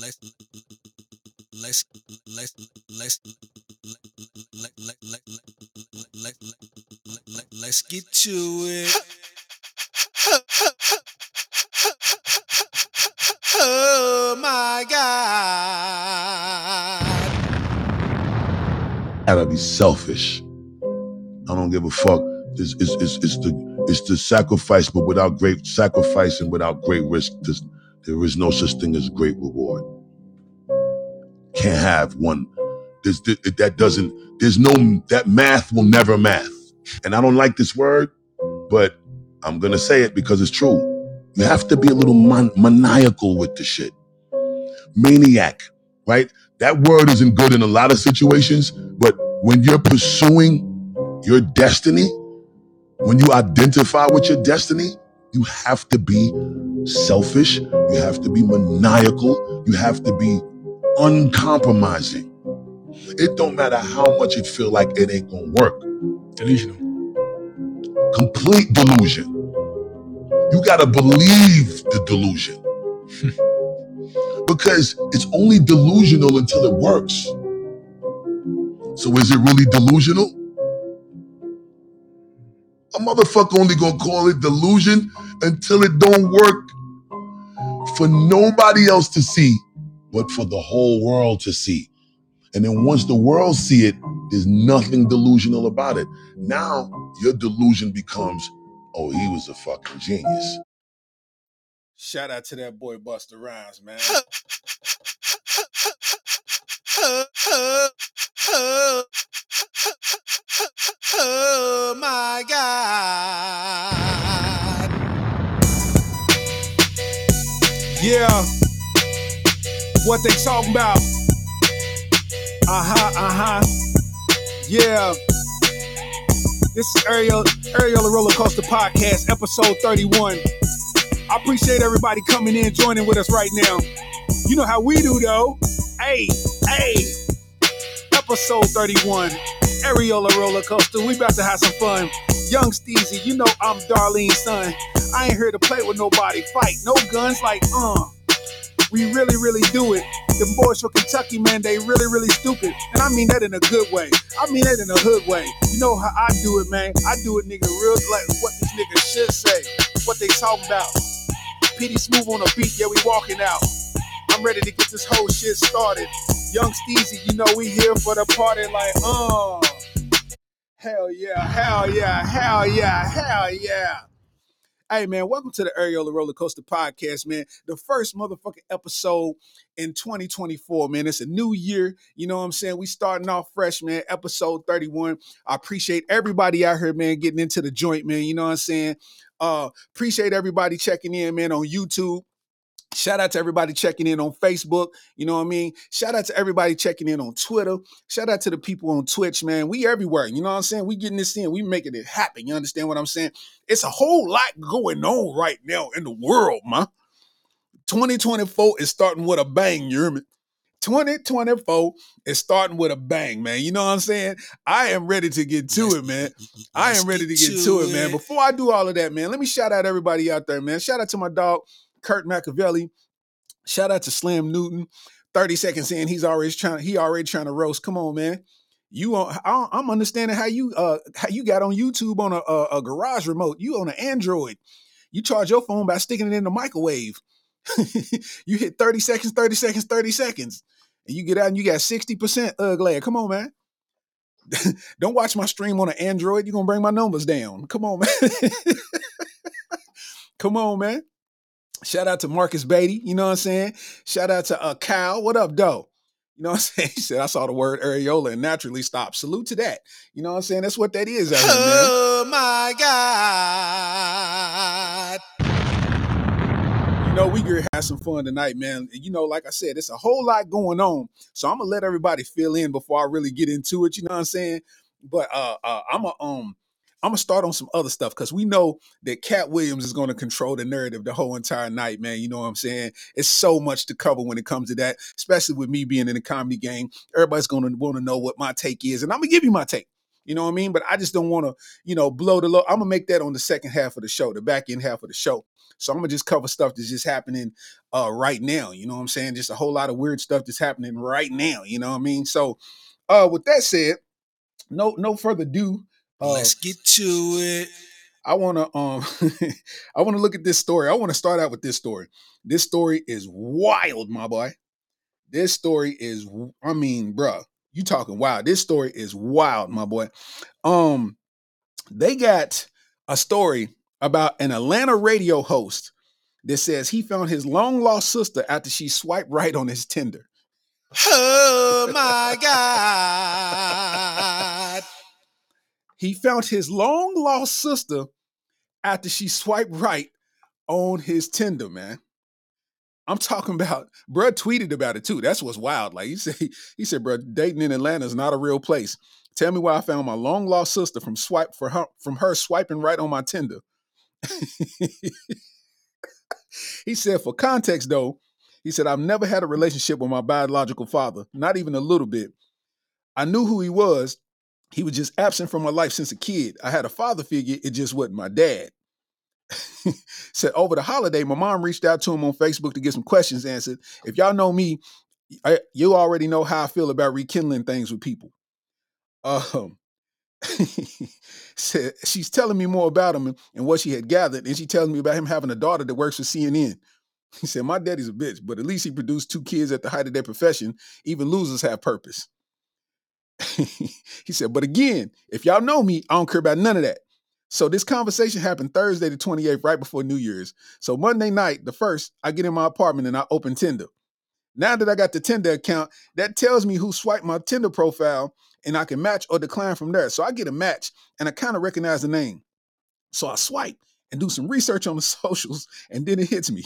let's let's let's let's let let let let let let's get to it. Oh my God. Gotta be selfish. I don't give a fuck. It's, it's, it's, it's the it's the sacrifice, but without great sacrifice and without great risk, there is no such thing as great reward. Can't have one. There's, that doesn't. There's no that math will never math. And I don't like this word, but I'm gonna say it because it's true. You have to be a little man- maniacal with the shit. Maniac, right? That word isn't good in a lot of situations, but when you're pursuing your destiny, when you identify with your destiny, you have to be selfish, you have to be maniacal, you have to be uncompromising. It don't matter how much it feel like it ain't gonna work. Delusional. Complete delusion. You gotta believe the delusion. Hmm. because it's only delusional until it works. So is it really delusional? A motherfucker only gonna call it delusion until it don't work for nobody else to see, but for the whole world to see. And then once the world see it, there's nothing delusional about it. Now your delusion becomes, oh, he was a fucking genius. Shout out to that boy Busta Rhymes, man. Oh my God. Yeah. What they talking about? Uh-huh, uh-huh. Yeah. This is Ariel Ariel Roller Coaster Podcast, episode 31. I appreciate everybody coming in, joining with us right now. You know how we do though. Hey, hey. Episode 31. Areola roller coaster. We about to have some fun. Young Steezy, you know I'm Darlene's son. I ain't here to play with nobody, fight, no guns, like, uh. We really, really do it. The boys from Kentucky, man, they really, really stupid. And I mean that in a good way. I mean that in a hood way. You know how I do it, man. I do it, nigga, real like what these niggas should say. What they talking about. Pity smooth on the beat, yeah, we walking out. I'm ready to get this whole shit started. Young Steezy, you know we here for the party, like, uh. Hell yeah, hell yeah, hell yeah, hell yeah. Hey man, welcome to the Areola Roller Coaster Podcast, man. The first motherfucking episode in 2024, man. It's a new year. You know what I'm saying? We starting off fresh, man. Episode 31. I appreciate everybody out here, man, getting into the joint, man. You know what I'm saying? Uh, appreciate everybody checking in, man, on YouTube. Shout out to everybody checking in on Facebook. You know what I mean? Shout out to everybody checking in on Twitter. Shout out to the people on Twitch, man. We everywhere. You know what I'm saying? We getting this in. We making it happen. You understand what I'm saying? It's a whole lot going on right now in the world, man. 2024 is starting with a bang, you hear me? 2024 is starting with a bang, man. You know what I'm saying? I am ready to get to it, man. I am ready to get to it, man. Before I do all of that, man, let me shout out everybody out there, man. Shout out to my dog, Kurt Machiavelli. Shout out to Slim Newton. 30 seconds in, he's already trying, he already trying to roast. Come on, man. You on, I'm understanding how you uh how you got on YouTube on a, a, a garage remote. You on an Android. You charge your phone by sticking it in the microwave. you hit 30 seconds, 30 seconds, 30 seconds. And you get out and you got 60% ugly. Come on, man. Don't watch my stream on an Android. You're gonna bring my numbers down. Come on, man. Come on, man. Shout out to Marcus Beatty. You know what I'm saying? Shout out to uh Kyle. What up, Doe? You know what I'm saying? He said, I saw the word areola and naturally stopped. Salute to that. You know what I'm saying? That's what that is here. Oh my God. You know, we gonna have some fun tonight, man. You know, like I said, it's a whole lot going on. So I'm gonna let everybody fill in before I really get into it. You know what I'm saying? But uh, uh I'm a um I'm gonna start on some other stuff because we know that Katt Williams is gonna control the narrative the whole entire night, man. You know what I'm saying? It's so much to cover when it comes to that, especially with me being in the comedy game. Everybody's gonna want to know what my take is, and I'm gonna give you my take. You know what I mean? But I just don't want to, you know, blow the low. I'm gonna make that on the second half of the show, the back end half of the show. So I'm gonna just cover stuff that's just happening uh right now. You know what I'm saying? Just a whole lot of weird stuff that's happening right now. You know what I mean? So uh with that said, no no further ado. Uh, Let's get to it. I want to um I want to look at this story. I want to start out with this story. This story is wild, my boy. This story is I mean, bruh, you talking wild. This story is wild, my boy. Um they got a story about an Atlanta radio host that says he found his long lost sister after she swiped right on his Tinder. Oh my God. He found his long lost sister after she swiped right on his Tinder, man. I'm talking about, bruh tweeted about it too. That's what's wild. Like he said, he said, bruh, dating in Atlanta is not a real place. Tell me where I found my long lost sister from swipe for her from her swiping right on my Tinder. he said, for context though, he said, I've never had a relationship with my biological father, not even a little bit. I knew who he was. He was just absent from my life since a kid. I had a father figure, it just wasn't my dad. said over the holiday, my mom reached out to him on Facebook to get some questions answered. If y'all know me, I, you already know how I feel about rekindling things with people. Um, said she's telling me more about him and, and what she had gathered, and she tells me about him having a daughter that works for CNN. He said, My daddy's a bitch, but at least he produced two kids at the height of their profession. Even losers have purpose. he said, But again, if y'all know me, I don't care about none of that. So this conversation happened Thursday, the 28th, right before New Year's. So Monday night, the first, I get in my apartment and I open Tinder. Now that I got the Tinder account, that tells me who swiped my Tinder profile and I can match or decline from there. So I get a match and I kind of recognize the name. So I swipe and do some research on the socials, and then it hits me.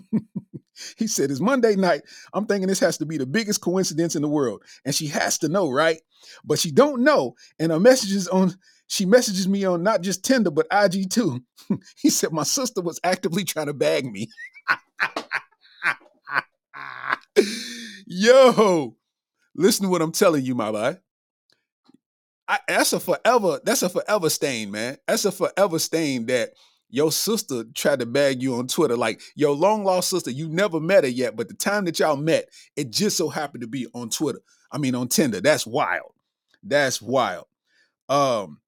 he said, It's Monday night. I'm thinking this has to be the biggest coincidence in the world. And she has to know, right? But she don't know. And her messages on she messages me on not just Tinder, but IG too. he said, My sister was actively trying to bag me. Yo, listen to what I'm telling you, my boy. I, that's a forever, that's a forever stain, man. That's a forever stain that your sister tried to bag you on Twitter. Like your long lost sister, you never met her yet, but the time that y'all met, it just so happened to be on Twitter. I mean on Tinder. That's wild. That's wild. Um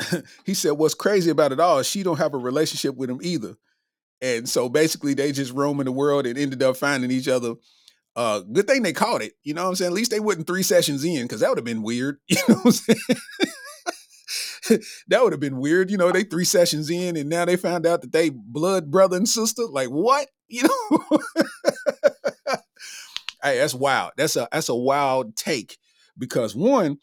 he said what's crazy about it all is she don't have a relationship with him either. And so basically they just roam in the world and ended up finding each other uh, good thing they caught it. You know what I'm saying? At least they wouldn't three sessions in because that would have been weird. You know what I'm saying? that would have been weird. You know, they three sessions in and now they found out that they blood brother and sister. Like what? You know? hey, that's wild. That's a that's a wild take because one,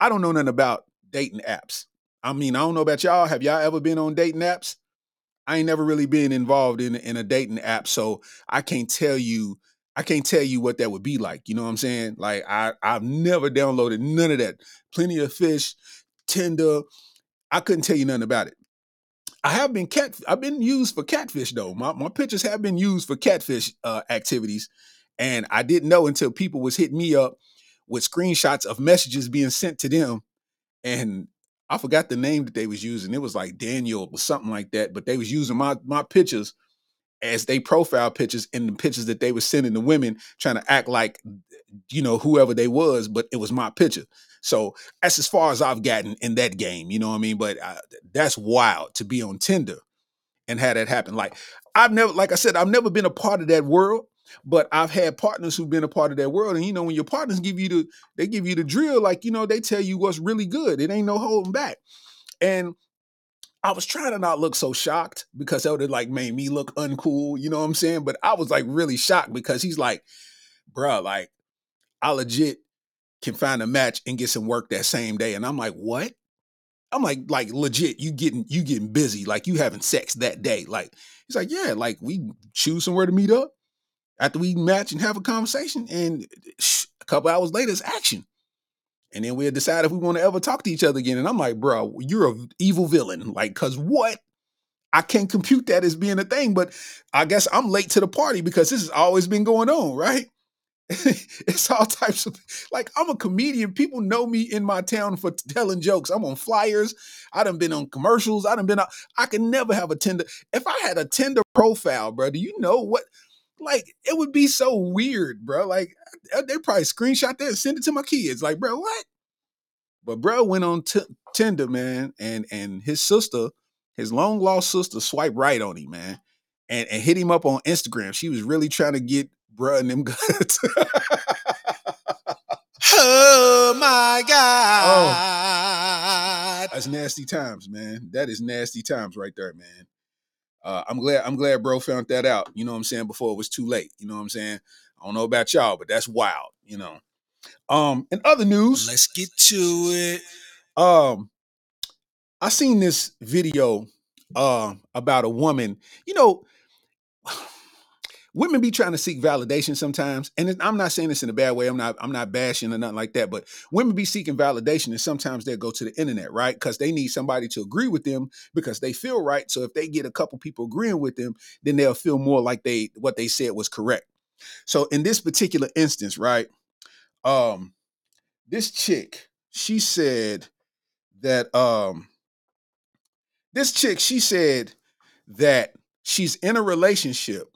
I don't know nothing about dating apps. I mean, I don't know about y'all. Have y'all ever been on dating apps? I ain't never really been involved in in a dating app, so I can't tell you I can't tell you what that would be like. You know what I'm saying? Like I I've never downloaded none of that. Plenty of fish, Tinder. I couldn't tell you nothing about it. I have been cat. I've been used for catfish though. My my pictures have been used for catfish uh, activities, and I didn't know until people was hitting me up with screenshots of messages being sent to them, and I forgot the name that they was using. It was like Daniel or something like that. But they was using my my pictures as they profile pictures and the pictures that they were sending the women trying to act like you know whoever they was but it was my picture. So that's as far as i've gotten in that game you know what i mean? But uh, that's wild to be on tinder and have that happen. Like i've never like i said i've never been a part of that world but i've had partners who've been a part of that world and you know when your partners give you the they give you the drill like you know they tell you what's really good. It ain't no holding back. And I was trying to not look so shocked because that would have like made me look uncool, you know what I'm saying? But I was like really shocked because he's like, bruh, like I legit can find a match and get some work that same day. And I'm like, what? I'm like, like legit, you getting you getting busy, like you having sex that day. Like he's like, yeah, like we choose somewhere to meet up after we match and have a conversation, and eh, a couple hours later, it's action and then we'll decide if we want to ever talk to each other again. And I'm like, bro, you're an evil villain. Like, cause what? I can't compute that as being a thing, but I guess I'm late to the party because this has always been going on, right? it's all types of like I'm a comedian. People know me in my town for telling jokes. I'm on flyers. I done been on commercials. I done been. out. I can never have a Tinder. If I had a Tinder profile, bro, do you know what? Like it would be so weird, bro. Like they probably screenshot that and send it to my kids. Like, bro, what? But bro went on t- Tinder, man, and and his sister, his long lost sister, swiped right on him, man, and and hit him up on Instagram. She was really trying to get bruh and them guts. Oh my Oh. God. That's nasty times, man. That is nasty times right there, man. Uh, I'm glad I'm glad bro found that out. You know what I'm saying? Before it was too late. You know what I'm saying? I don't know about y'all, but that's wild, you know. Um, in other news, Let's get to it. um, I seen this video uh about a woman. You know, women be trying to seek validation sometimes, and I'm not saying this in a bad way. I'm not. I'm not bashing or nothing like that. But women be seeking validation, and sometimes they'll go to the internet, right? Because they need somebody to agree with them because they feel right. So if they get a couple people agreeing with them, then they'll feel more like they what they said was correct. So in this particular instance, right? Um, this chick, she said that um this chick, she said that she's in a relationship,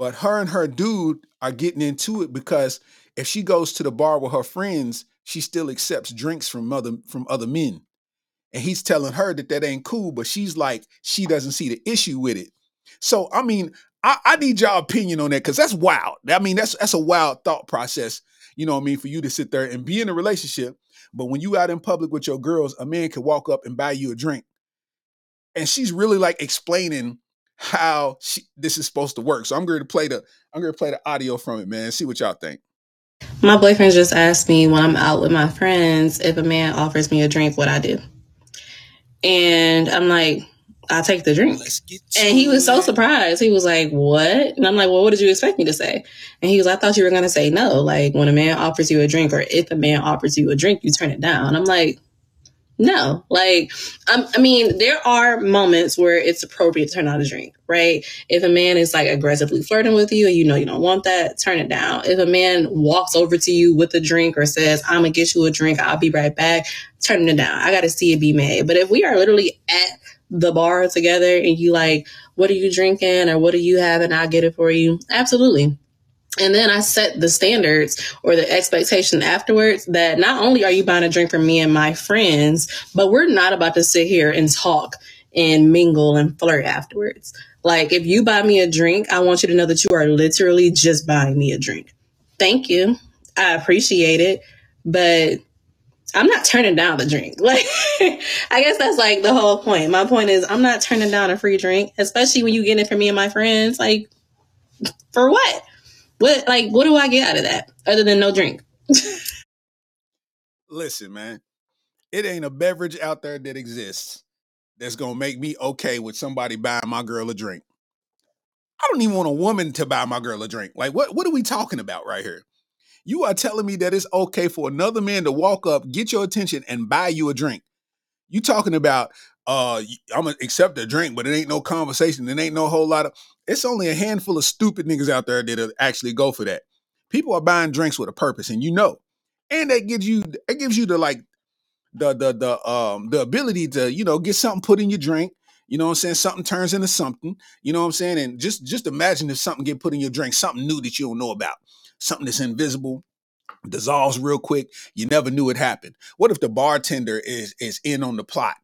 but her and her dude are getting into it because if she goes to the bar with her friends, she still accepts drinks from other from other men. And he's telling her that that ain't cool, but she's like, she doesn't see the issue with it. So, I mean, I, I need y'all opinion on that because that's wild. I mean, that's that's a wild thought process. You know what I mean? For you to sit there and be in a relationship, but when you out in public with your girls, a man can walk up and buy you a drink, and she's really like explaining how she, this is supposed to work. So I'm going to play the I'm going to play the audio from it, man. See what y'all think. My boyfriend just asked me when I'm out with my friends if a man offers me a drink, what I do. And I'm like, I take the drink. Let's get to And he was so surprised. He was like, What? And I'm like, Well, what did you expect me to say? And he was, I thought you were going to say no. Like, when a man offers you a drink, or if a man offers you a drink, you turn it down. I'm like, No. Like, um, I mean, there are moments where it's appropriate to turn out a drink, right? If a man is like aggressively flirting with you and you know you don't want that, turn it down. If a man walks over to you with a drink or says, I'm to get you a drink, I'll be right back, turn it down. I got to see it be made. But if we are literally at the bar together and you like, what are you drinking or what are you having? I'll get it for you. Absolutely. And then I set the standards or the expectation afterwards that not only are you buying a drink for me and my friends, but we're not about to sit here and talk and mingle and flirt afterwards. Like, if you buy me a drink, I want you to know that you are literally just buying me a drink. Thank you. I appreciate it. But I'm not turning down the drink. Like, I guess that's like the whole point. My point is, I'm not turning down a free drink, especially when you get it for me and my friends. Like, for what? What, like, what do I get out of that other than no drink? Listen, man, it ain't a beverage out there that exists that's gonna make me okay with somebody buying my girl a drink. I don't even want a woman to buy my girl a drink. Like, what what are we talking about right here? You are telling me that it's okay for another man to walk up, get your attention, and buy you a drink. You talking about uh I'm gonna accept a drink, but it ain't no conversation. It ain't no whole lot of it's only a handful of stupid niggas out there that'll actually go for that. People are buying drinks with a purpose, and you know. And that gives you it gives you the like the the the um the ability to, you know, get something put in your drink. You know what I'm saying? Something turns into something. You know what I'm saying? And just just imagine if something get put in your drink, something new that you don't know about, something that's invisible, dissolves real quick. You never knew it happened. What if the bartender is is in on the plot?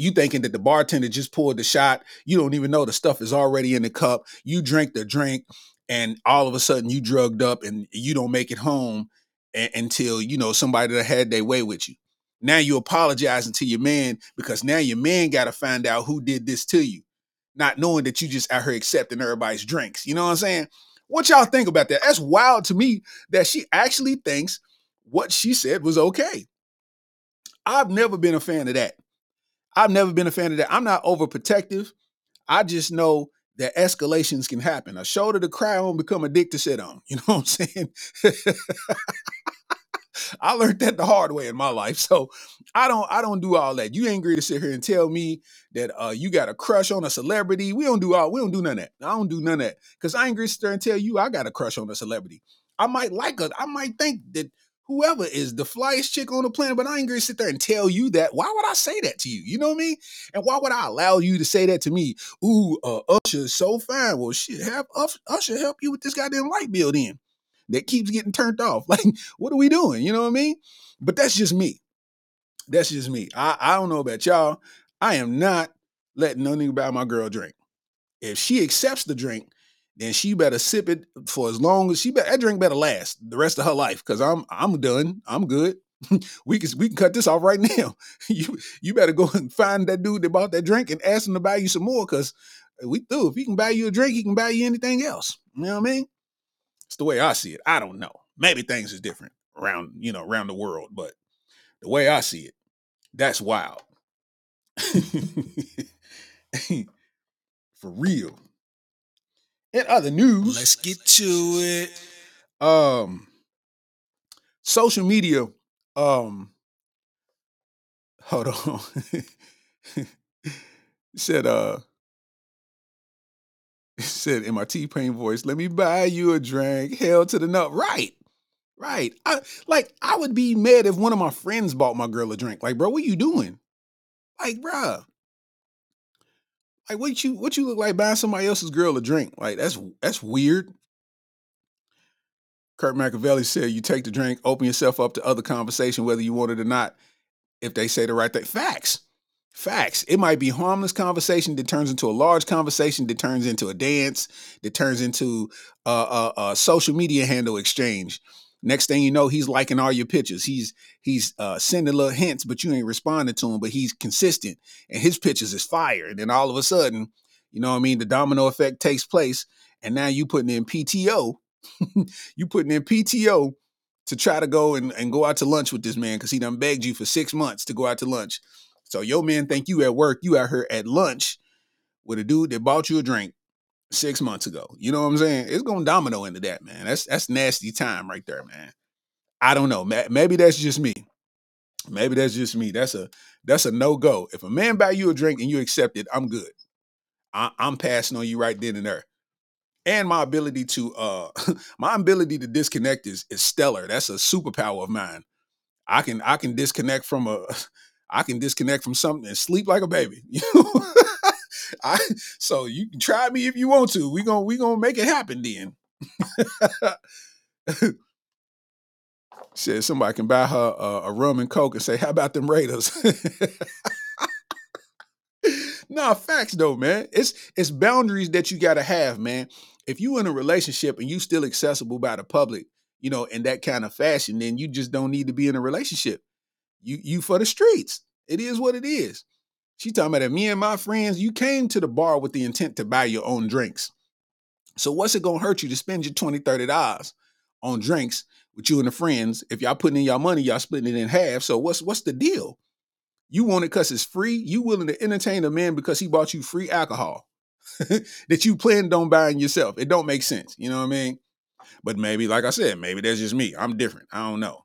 You thinking that the bartender just poured the shot. You don't even know the stuff is already in the cup. You drink the drink, and all of a sudden you drugged up, and you don't make it home a- until you know somebody that had their way with you. Now you apologizing to your man because now your man got to find out who did this to you, not knowing that you just out here accepting everybody's drinks. You know what I'm saying? What y'all think about that? That's wild to me that she actually thinks what she said was okay. I've never been a fan of that. I've never been a fan of that. I'm not overprotective. I just know that escalations can happen. A shoulder to cry on become a dick to sit on. You know what I'm saying? I learned that the hard way in my life. So I don't I don't do all that. You ain't agree to sit here and tell me that uh you got a crush on a celebrity. We don't do all we don't do none of that. I don't do none of that. Because I ain't to sit there and tell you I got a crush on a celebrity. I might like her. I might think that whoever is the flyest chick on the planet, but I ain't gonna sit there and tell you that. Why would I say that to you? You know what I mean? And why would I allow you to say that to me? Ooh, uh, Usher is so fine. Well, shit, have Usher help you with this goddamn light bill then that keeps getting turned off. Like, what are we doing? You know what I mean? But that's just me. That's just me. I, I don't know about y'all. I am not letting nothing about my girl drink. If she accepts the drink, then she better sip it for as long as she better that drink better last the rest of her life. Cause I'm I'm done. I'm good. we can we can cut this off right now. you you better go and find that dude that bought that drink and ask him to buy you some more. Cause we through. If he can buy you a drink, he can buy you anything else. You know what I mean? It's the way I see it. I don't know. Maybe things is different around, you know, around the world, but the way I see it, that's wild. For real. In other news, let's get to it. Um, social media. Um, hold on. said, uh, said in my T Pain voice, "Let me buy you a drink." Hell to the nut. Right, right. I like. I would be mad if one of my friends bought my girl a drink. Like, bro, what are you doing? Like, bro, like what you what you look like buying somebody else's girl a drink? Like that's that's weird. Kurt Machiavelli said, "You take the drink, open yourself up to other conversation, whether you want it or not. If they say the right thing, facts, facts. It might be harmless conversation that turns into a large conversation that turns into a dance that turns into a, a, a social media handle exchange. Next thing you know, he's liking all your pictures. He's he's uh, sending little hints, but you ain't responding to him. But he's consistent, and his pictures is fire. And then all of a sudden, you know what I mean? The domino effect takes place, and now you putting in PTO. you putting in PTO to try to go and, and go out to lunch with this man because he done begged you for six months to go out to lunch. So your man think you at work, you out here at lunch with a dude that bought you a drink six months ago. You know what I'm saying? It's gonna domino into that, man. That's that's nasty time right there, man. I don't know. Maybe that's just me. Maybe that's just me. That's a that's a no go. If a man buy you a drink and you accept it, I'm good. I, am passing on you right then and there. And my ability to uh my ability to disconnect is is stellar. That's a superpower of mine. I can I can disconnect from a I can disconnect from something and sleep like a baby. You know? I, so you can try me if you want to. We gonna we gonna make it happen then. Said somebody can buy her a, a rum and coke and say, "How about them Raiders?" nah, facts though, man. It's it's boundaries that you gotta have, man. If you in a relationship and you still accessible by the public, you know, in that kind of fashion, then you just don't need to be in a relationship. You you for the streets. It is what it is. She talking about that me and my friends, you came to the bar with the intent to buy your own drinks. So what's it gonna hurt you to spend your 20 $30 on drinks with you and the friends? If y'all putting in y'all money, y'all splitting it in half. So what's what's the deal? You want it because it's free. You willing to entertain a man because he bought you free alcohol that you planned on buying yourself. It don't make sense. You know what I mean? But maybe, like I said, maybe that's just me. I'm different. I don't know.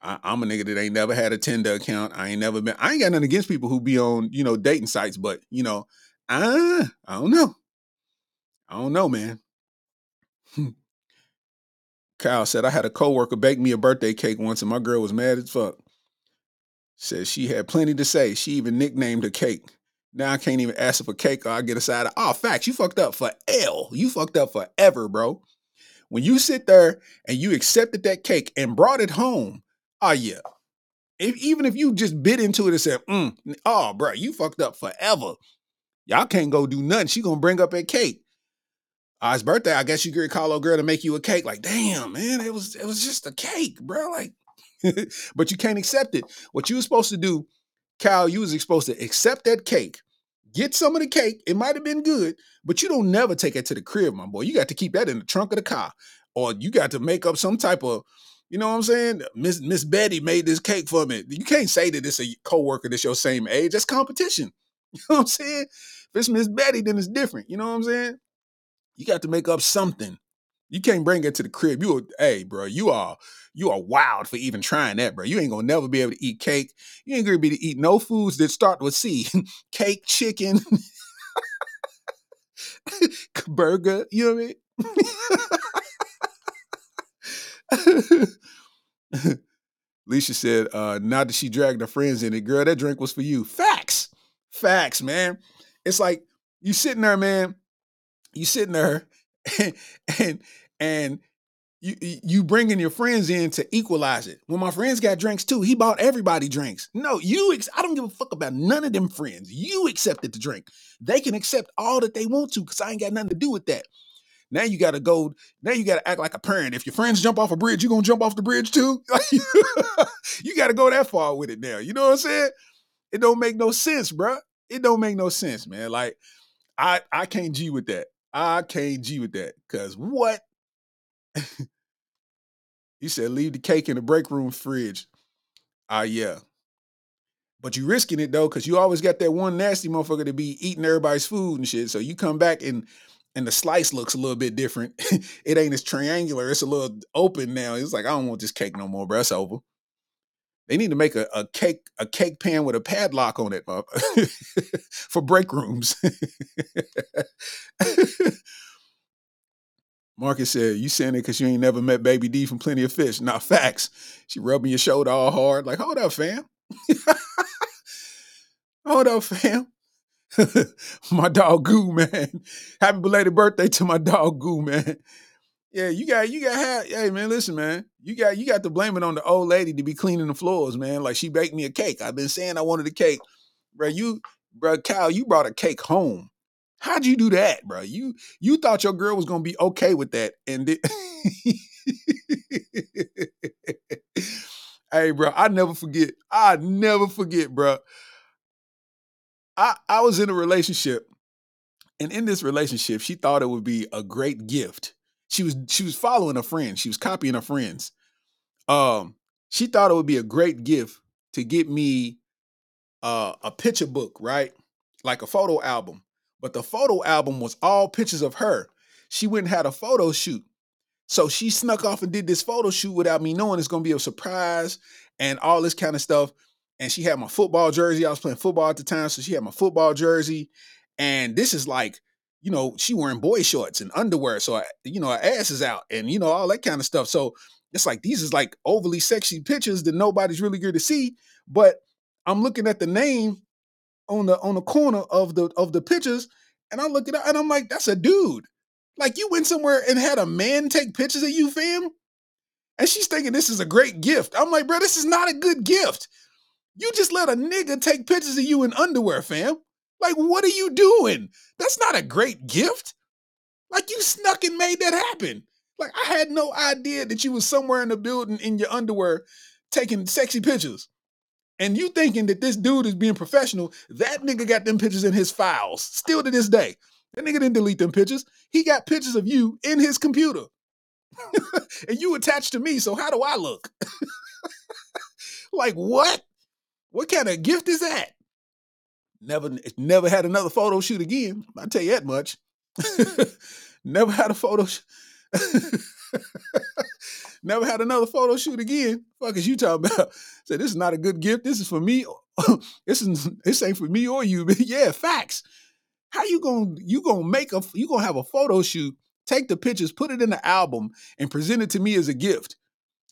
I, am a nigga that ain't never had a Tinder account. I ain't never been. I ain't got nothing against people who be on you know dating sites, but you know, I I don't know. I don't know, man. Hmm. Kyle said I had a coworker bake me a birthday cake once, and my girl was mad as fuck. Said she had plenty to say. She even nicknamed her cake. Now I can't even ask for cake or I get a side of, oh, facts, you fucked up for L. You fucked up forever, bro. When you sit there and you accepted that cake and brought it home oh yeah. If, even if you just bit into it and said, mm, oh, bro, you fucked up forever. Y'all can't go do nothing. She gonna bring up a cake. Uh, it's birthday. I guess you could call a girl to make you a cake. Like, damn, man, it was it was just a cake, bro. Like, but you can't accept it. What you were supposed to do, Cal, you was supposed to accept that cake, get some of the cake. It might have been good, but you don't never take it to the crib, my boy. You got to keep that in the trunk of the car, or you got to make up some type of you know what I'm saying? Miss Miss Betty made this cake for me. You can't say that it's a coworker that's your same age. That's competition. You know what I'm saying? If it's Miss Betty, then it's different. You know what I'm saying? You got to make up something. You can't bring it to the crib. You, hey, bro, you are you are wild for even trying that, bro. You ain't gonna never be able to eat cake. You ain't gonna be to eat no foods that start with C. cake, chicken, burger. You know what I mean? Alicia said, uh, now that she dragged her friends in it, girl, that drink was for you. Facts. Facts, man. It's like you sitting there, man. You sitting there and and, and you you- you bringing your friends in to equalize it. When my friends got drinks too, he bought everybody drinks. No, you. Ex- I don't give a fuck about none of them friends. You accepted the drink. They can accept all that they want to because I ain't got nothing to do with that. Now you got to go. Now you got to act like a parent. If your friends jump off a bridge, you gonna jump off the bridge too. you got to go that far with it now. You know what I'm saying? It don't make no sense, bruh. It don't make no sense, man. Like I I can't G with that. I can't G with that. Cause what? you said leave the cake in the break room fridge. Ah, yeah. But you risking it though, because you always got that one nasty motherfucker to be eating everybody's food and shit. So you come back and and the slice looks a little bit different. it ain't as triangular. It's a little open now. It's like I don't want this cake no more, bro. It's over. They need to make a, a cake a cake pan with a padlock on it for break rooms. Marcus said, "You saying it because you ain't never met Baby D from Plenty of Fish? Not facts. She rubbing your shoulder all hard. Like, hold up, fam. hold up, fam. my dog Goo, man. Happy belated birthday to my dog Goo, man. Yeah, you got you got have, hey man, listen, man. You got you got to blame it on the old lady to be cleaning the floors, man. Like she baked me a cake. I've been saying I wanted a cake. Bro, you bro, Kyle, you brought a cake home. How'd you do that, bro? You you thought your girl was gonna be okay with that, and it, hey, bro, I never forget. I never forget, bro. I I was in a relationship, and in this relationship, she thought it would be a great gift. She was she was following a friend. She was copying her friends. Um, she thought it would be a great gift to get me uh, a picture book, right? Like a photo album. But the photo album was all pictures of her. She went and had a photo shoot. So she snuck off and did this photo shoot without me knowing it's gonna be a surprise and all this kind of stuff. And she had my football jersey. I was playing football at the time, so she had my football jersey. And this is like, you know, she wearing boy shorts and underwear, so I, you know her ass is out, and you know all that kind of stuff. So it's like these is like overly sexy pictures that nobody's really good to see. But I'm looking at the name on the on the corner of the of the pictures, and I look at it and I'm like, that's a dude. Like you went somewhere and had a man take pictures of you, fam. And she's thinking this is a great gift. I'm like, bro, this is not a good gift. You just let a nigga take pictures of you in underwear, fam. Like, what are you doing? That's not a great gift. Like, you snuck and made that happen. Like, I had no idea that you was somewhere in the building in your underwear taking sexy pictures. And you thinking that this dude is being professional, that nigga got them pictures in his files, still to this day. That nigga didn't delete them pictures. He got pictures of you in his computer. and you attached to me, so how do I look? like, what? What kind of gift is that? Never, never had another photo shoot again. I tell you that much. never had a photo. Sh- never had another photo shoot again. Fuck is you talking about? Said this is not a good gift. This is for me. this is this ain't for me or you. Yeah, facts. How you gonna you gonna make a you gonna have a photo shoot? Take the pictures, put it in the album, and present it to me as a gift.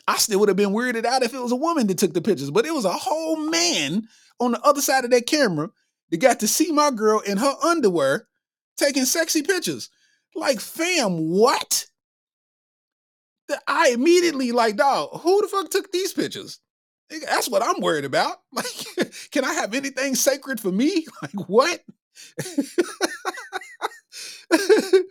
I still would have been weirded out if it was a woman that took the pictures, but it was a whole man on the other side of that camera that got to see my girl in her underwear taking sexy pictures. Like, fam, what? I immediately like, dog, who the fuck took these pictures? That's what I'm worried about. Like, can I have anything sacred for me? Like, what?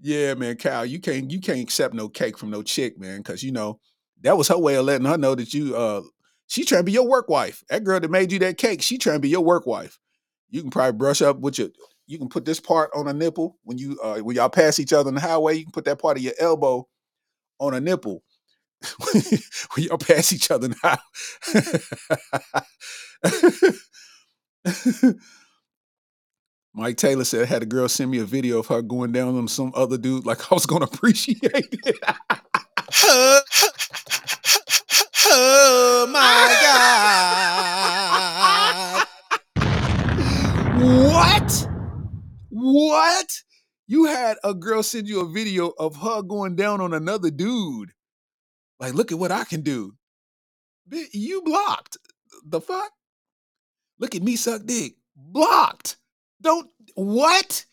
yeah, man, Kyle, you can't you can't accept no cake from no chick, man, because you know that was her way of letting her know that you uh she trying to be your work wife. That girl that made you that cake, she trying to be your work wife. You can probably brush up with your you can put this part on a nipple when you uh when y'all pass each other on the highway, you can put that part of your elbow on a nipple. when y'all pass each other now. Mike Taylor said, I had a girl send me a video of her going down on some other dude like I was gonna appreciate it. Oh, oh my God. what? What? You had a girl send you a video of her going down on another dude. Like, look at what I can do. You blocked. The fuck? Look at me suck dick. Blocked. Don't what?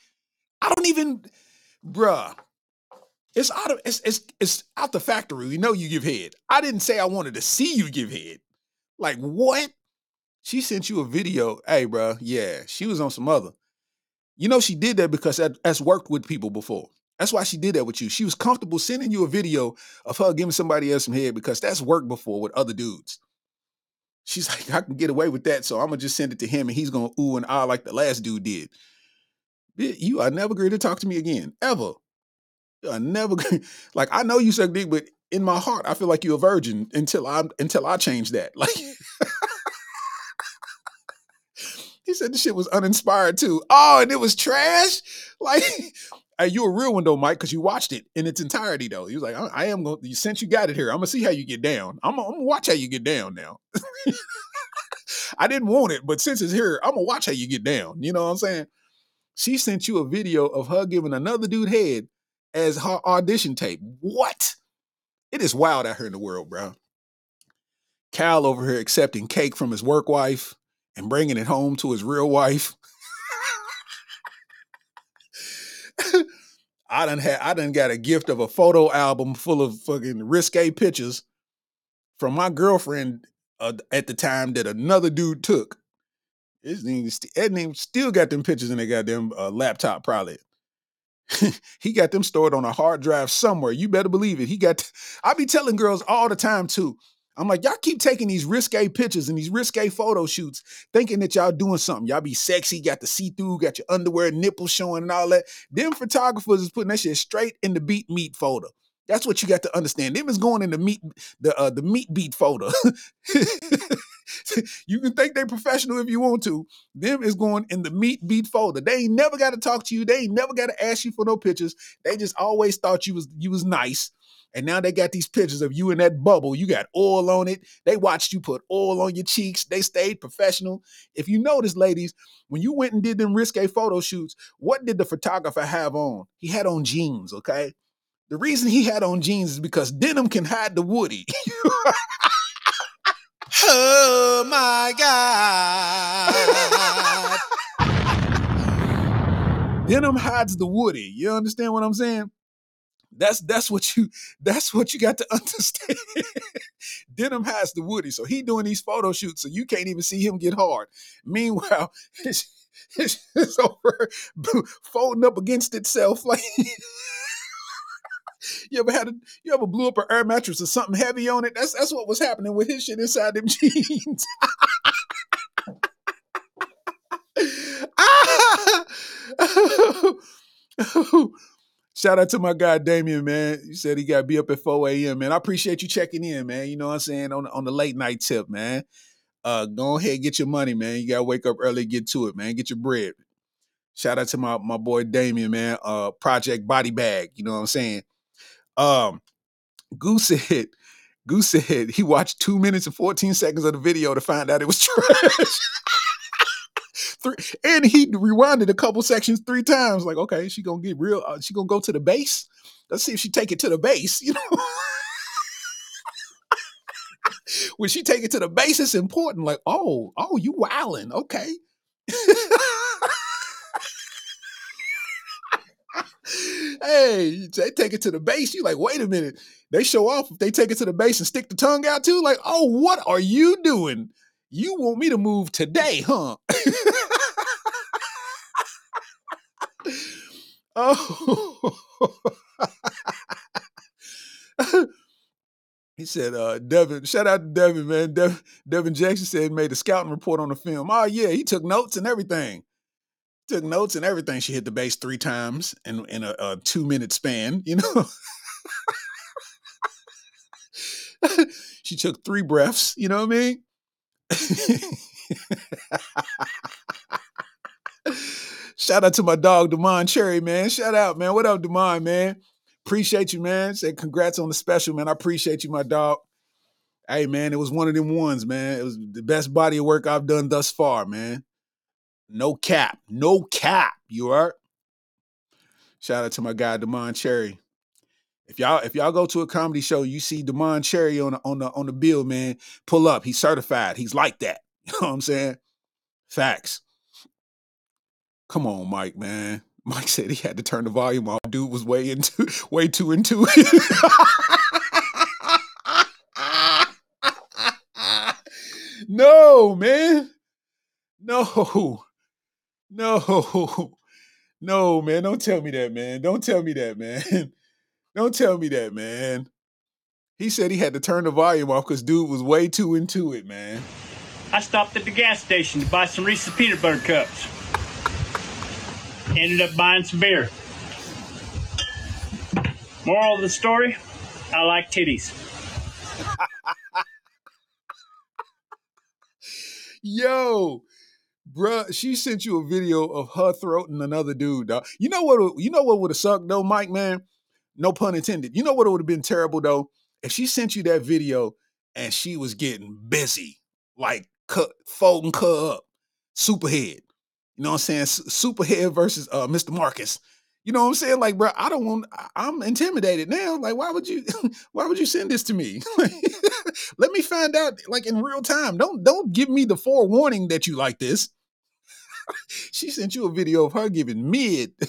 I don't even bruh. It's out of it's it's it's out the factory. We know you give head. I didn't say I wanted to see you give head. Like what? She sent you a video. Hey, bro. yeah, she was on some other. You know she did that because that, that's worked with people before. That's why she did that with you. She was comfortable sending you a video of her giving somebody else some head because that's worked before with other dudes. She's like, I can get away with that, so I'm gonna just send it to him and he's gonna ooh and ah like the last dude did. You are never going to talk to me again, ever. Are never like I know you suck dick, but in my heart, I feel like you're a virgin until I until I change that. Like mm. he said the shit was uninspired too. Oh, and it was trash. Like, hey, you a real one though, Mike, because you watched it in its entirety though. He was like, I, I am going. to Since you got it here, I'm gonna see how you get down. I'm, I'm gonna watch how you get down now. I didn't want it, but since it's here, I'm gonna watch how you get down. You know what I'm saying? She sent you a video of her giving another dude head as her audition tape. What? It is wild out here in the world, bro. Cal over here accepting cake from his work wife and bringing it home to his real wife. I done had I done got a gift of a photo album full of fucking risque pictures from my girlfriend uh, at the time that another dude took. His name, name still got them pictures in their goddamn uh, laptop, probably. he got them stored on a hard drive somewhere. You better believe it. He got. I be telling girls all the time too. I'm like, y'all keep taking these risque pictures and these risque photo shoots, thinking that y'all doing something. Y'all be sexy, got the see through, got your underwear, nipples showing, and all that. Them photographers is putting that shit straight in the beat meat folder. That's what you got to understand. Them is going in the meat, the uh, the meat beat folder. you can think they professional if you want to. Them is going in the meat beat folder. They ain't never got to talk to you. They ain't never got to ask you for no pictures. They just always thought you was you was nice. And now they got these pictures of you in that bubble. You got oil on it. They watched you put oil on your cheeks. They stayed professional. If you notice, ladies, when you went and did them risque photo shoots, what did the photographer have on? He had on jeans, okay? The reason he had on jeans is because denim can hide the woody. Oh my God. denim hides the woody. You understand what I'm saying? That's that's what you that's what you got to understand. Denim hides the woody, so he doing these photo shoots, so you can't even see him get hard. Meanwhile, it's, it's, it's over folding up against itself like. You ever had a you ever blew up an air mattress or something heavy on it? That's that's what was happening with his shit inside them jeans. Shout out to my guy Damien, man. You said he got to be up at 4 a.m. Man, I appreciate you checking in, man. You know what I'm saying on on the late night tip, man. Uh, go ahead, get your money, man. You gotta wake up early, get to it, man. Get your bread. Shout out to my my boy Damien, man. Uh, Project Body Bag. You know what I'm saying? Um, Goose said, Goose said he watched two minutes and 14 seconds of the video to find out it was trash. three, and he rewinded a couple sections three times. Like, okay, she gonna get real. Uh, she gonna go to the base. Let's see if she take it to the base. You know, when she take it to the base, it's important. Like, oh, oh, you wilding? Okay. hey, they take it to the base. You like, wait a minute. They show off if they take it to the base and stick the tongue out too. Like, oh, what are you doing? You want me to move today, huh? oh. he said, uh, Devin, shout out to Devin, man. Dev, Devin Jackson said made a scouting report on the film. Oh, yeah, he took notes and everything. Took notes and everything. She hit the base three times in, in a, a two minute span, you know? she took three breaths, you know what I mean? Shout out to my dog Demond Cherry, man. Shout out, man. What up, Demond, man? Appreciate you, man. Say congrats on the special, man. I appreciate you, my dog. Hey, man, it was one of them ones, man. It was the best body of work I've done thus far, man. No cap, no cap. You are. Shout out to my guy Demond Cherry. If y'all if y'all go to a comedy show, you see Demond Cherry on the on the on the bill, man. Pull up. He's certified. He's like that. You know what I'm saying? Facts. Come on, Mike, man. Mike said he had to turn the volume off. Dude was way into way too into it. no, man. No. No. No, man. Don't tell me that, man. Don't tell me that, man. Don't tell me that, man. He said he had to turn the volume off because dude was way too into it, man. I stopped at the gas station to buy some Reese's peanut butter cups. Ended up buying some beer. Moral of the story I like titties. Yo, bruh, she sent you a video of her throating another dude, dog. You know what? You know what would have sucked though, Mike, man. No pun intended. You know what would have been terrible though if she sent you that video and she was getting busy, like cut, folding her up, superhead. You know what I'm saying? Superhead versus uh, Mr. Marcus. You know what I'm saying? Like, bro, I don't want. I'm intimidated now. Like, why would you? Why would you send this to me? Let me find out, like in real time. Don't don't give me the forewarning that you like this. she sent you a video of her giving mid.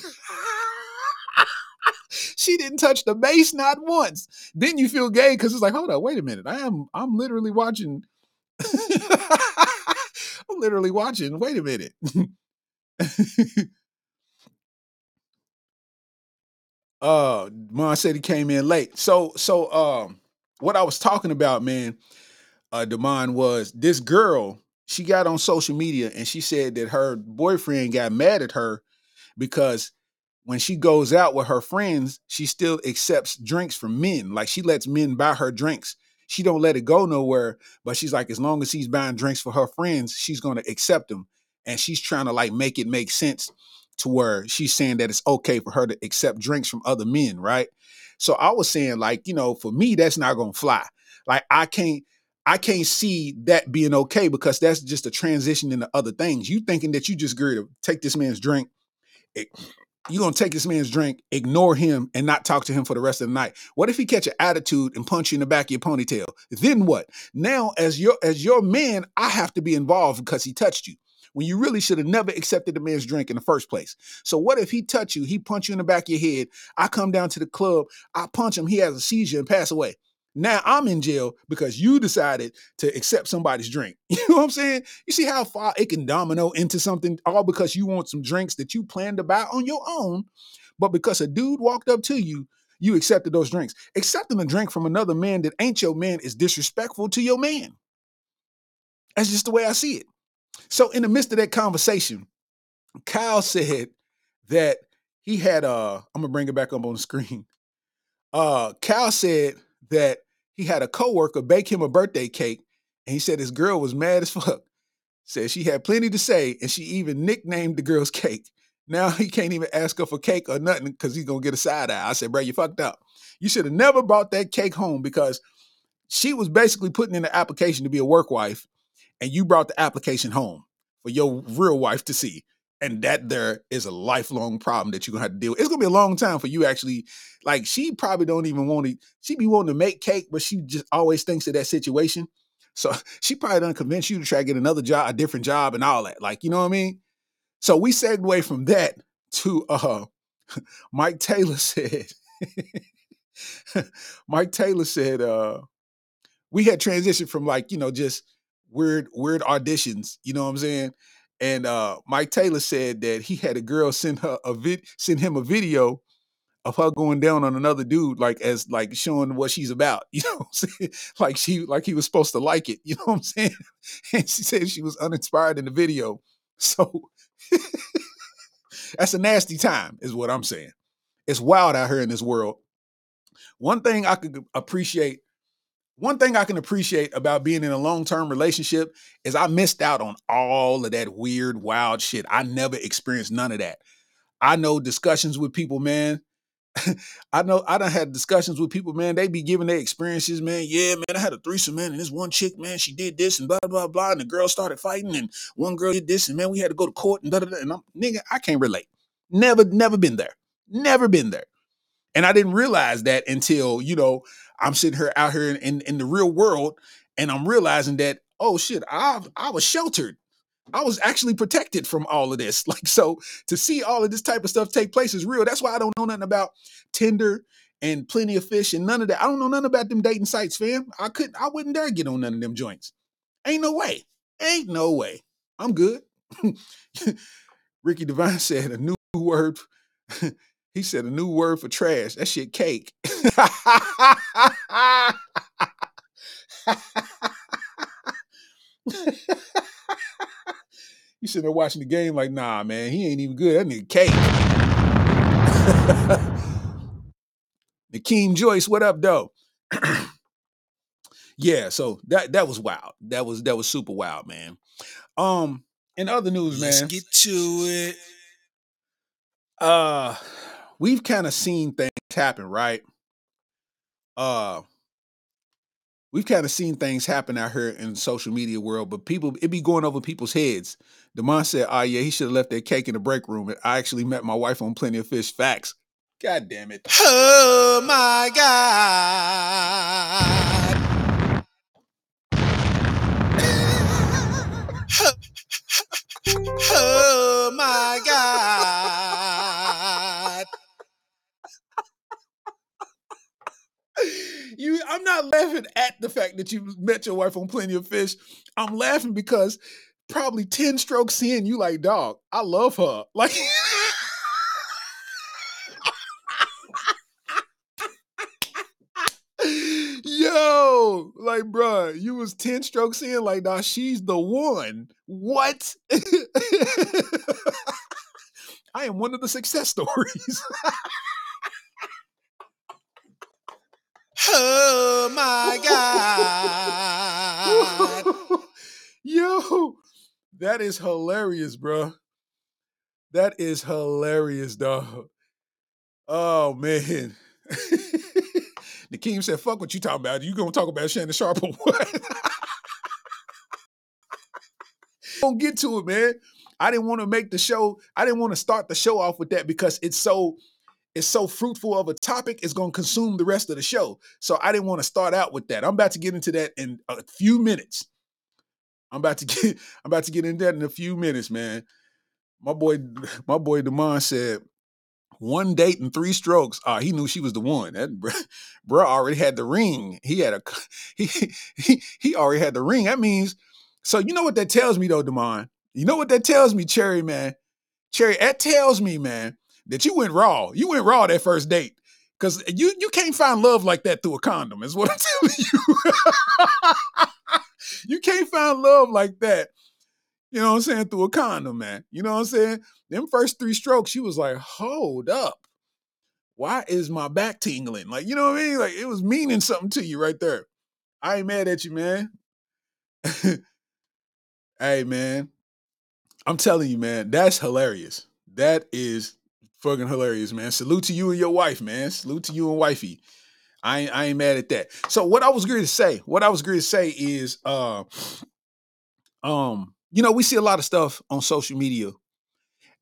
she didn't touch the base not once. Then you feel gay because it's like, hold on, wait a minute. I am I'm literally watching. I'm literally watching. Wait a minute. uh Mon said he came in late. So so um what I was talking about, man, uh Demond was this girl, she got on social media and she said that her boyfriend got mad at her because when she goes out with her friends, she still accepts drinks from men. Like she lets men buy her drinks. She don't let it go nowhere, but she's like, as long as he's buying drinks for her friends, she's gonna accept them. And she's trying to like make it make sense to where she's saying that it's okay for her to accept drinks from other men, right? So I was saying, like, you know, for me, that's not gonna fly. Like I can't I can't see that being okay because that's just a transition into other things. You thinking that you just to take this man's drink, you're gonna take this man's drink, ignore him, and not talk to him for the rest of the night. What if he catch an attitude and punch you in the back of your ponytail? Then what? Now, as your as your man, I have to be involved because he touched you. When you really should have never accepted the man's drink in the first place. So what if he touch you, he punch you in the back of your head, I come down to the club, I punch him, he has a seizure and pass away. Now I'm in jail because you decided to accept somebody's drink. You know what I'm saying? You see how far it can domino into something all because you want some drinks that you planned to buy on your own, but because a dude walked up to you, you accepted those drinks. Accepting a drink from another man that ain't your man is disrespectful to your man. That's just the way I see it. So in the midst of that conversation, Kyle said that he had uh I'm gonna bring it back up on the screen. Uh Kyle said that he had a coworker bake him a birthday cake, and he said his girl was mad as fuck. Said she had plenty to say, and she even nicknamed the girl's cake. Now he can't even ask her for cake or nothing because he's gonna get a side eye. I said, bro, you fucked up. You should have never brought that cake home because she was basically putting in the application to be a work wife, and you brought the application home for your real wife to see. And that there is a lifelong problem that you're gonna have to deal with. It's gonna be a long time for you actually. Like she probably don't even want to. She be wanting to make cake, but she just always thinks of that situation. So she probably done convince you to try to get another job, a different job, and all that. Like you know what I mean? So we segue from that to uh Mike Taylor said. Mike Taylor said uh we had transitioned from like you know just weird weird auditions you know what i'm saying and uh mike taylor said that he had a girl send her a vid send him a video of her going down on another dude like as like showing what she's about you know what i'm saying? Like she like he was supposed to like it you know what i'm saying? And she said she was uninspired in the video. So that's a nasty time is what i'm saying. It's wild out here in this world. One thing i could appreciate one thing I can appreciate about being in a long term relationship is I missed out on all of that weird, wild shit. I never experienced none of that. I know discussions with people, man. I know I done had discussions with people, man. They be giving their experiences, man. Yeah, man, I had a threesome, man, and this one chick, man, she did this and blah blah blah, and the girl started fighting, and one girl did this, and man, we had to go to court and da da da. And I'm nigga, I can't relate. Never, never been there. Never been there. And I didn't realize that until, you know, I'm sitting here out here in, in, in the real world and I'm realizing that, oh shit, I I was sheltered. I was actually protected from all of this. Like so to see all of this type of stuff take place is real. That's why I don't know nothing about Tinder and plenty of fish and none of that. I don't know nothing about them dating sites, fam. I couldn't I wouldn't dare get on none of them joints. Ain't no way. Ain't no way. I'm good. Ricky Devine said a new word. He said a new word for trash. That shit cake. you sitting there watching the game like, nah, man, he ain't even good. That nigga cake. Nakeem Joyce, what up, though? yeah, so that that was wild. That was that was super wild, man. Um, in other news, Let's man, get to it. uh, we've kind of seen things happen, right? Uh, we've kind of seen things happen out here in the social media world, but people it be going over people's heads. Demond said, "Oh yeah, he should have left that cake in the break room." I actually met my wife on Plenty of Fish. Facts. God damn it. Oh my God. Oh my God. You I'm not laughing at the fact that you met your wife on Plenty of Fish. I'm laughing because probably 10 strokes in, you like, dog, I love her. Like Yo, like, bruh, you was 10 strokes in, like, nah, she's the one. What? I am one of the success stories. Oh my God. Yo, that is hilarious, bro. That is hilarious, dog. Oh man. Nakeem said, fuck what you talking about. You gonna talk about Shannon Sharpe or what? Don't get to it, man. I didn't want to make the show, I didn't want to start the show off with that because it's so it's so fruitful of a topic, it's gonna consume the rest of the show. So I didn't want to start out with that. I'm about to get into that in a few minutes. I'm about to get I'm about to get into that in a few minutes, man. My boy, my boy Demond said one date and three strokes. Ah, he knew she was the one. That bro already had the ring. He had a he, he he already had the ring. That means so you know what that tells me though, Demond. You know what that tells me, Cherry man. Cherry, that tells me, man, that you went raw. You went raw that first date. Cause you you can't find love like that through a condom, is what I'm telling you. you can't find love like that. You know what I'm saying? Through a condom, man. You know what I'm saying? Them first three strokes, she was like, hold up. Why is my back tingling? Like, you know what I mean? Like it was meaning something to you right there. I ain't mad at you, man. hey, man. I'm telling you, man, that's hilarious. That is fucking hilarious, man. Salute to you and your wife, man. Salute to you and wifey. I ain't, I ain't mad at that. So what I was going to say, what I was going to say is, uh, um, you know, we see a lot of stuff on social media.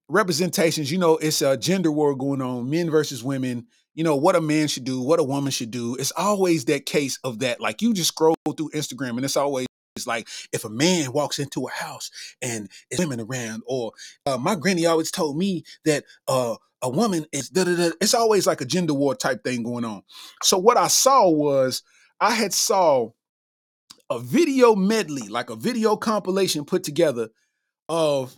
Representations, you know, it's a gender war going on, men versus women. You know what a man should do, what a woman should do. It's always that case of that. Like you just scroll through Instagram, and it's always it's like if a man walks into a house and it's women around, or uh, my granny always told me that uh, a woman is da da da. It's always like a gender war type thing going on. So what I saw was I had saw a video medley, like a video compilation put together of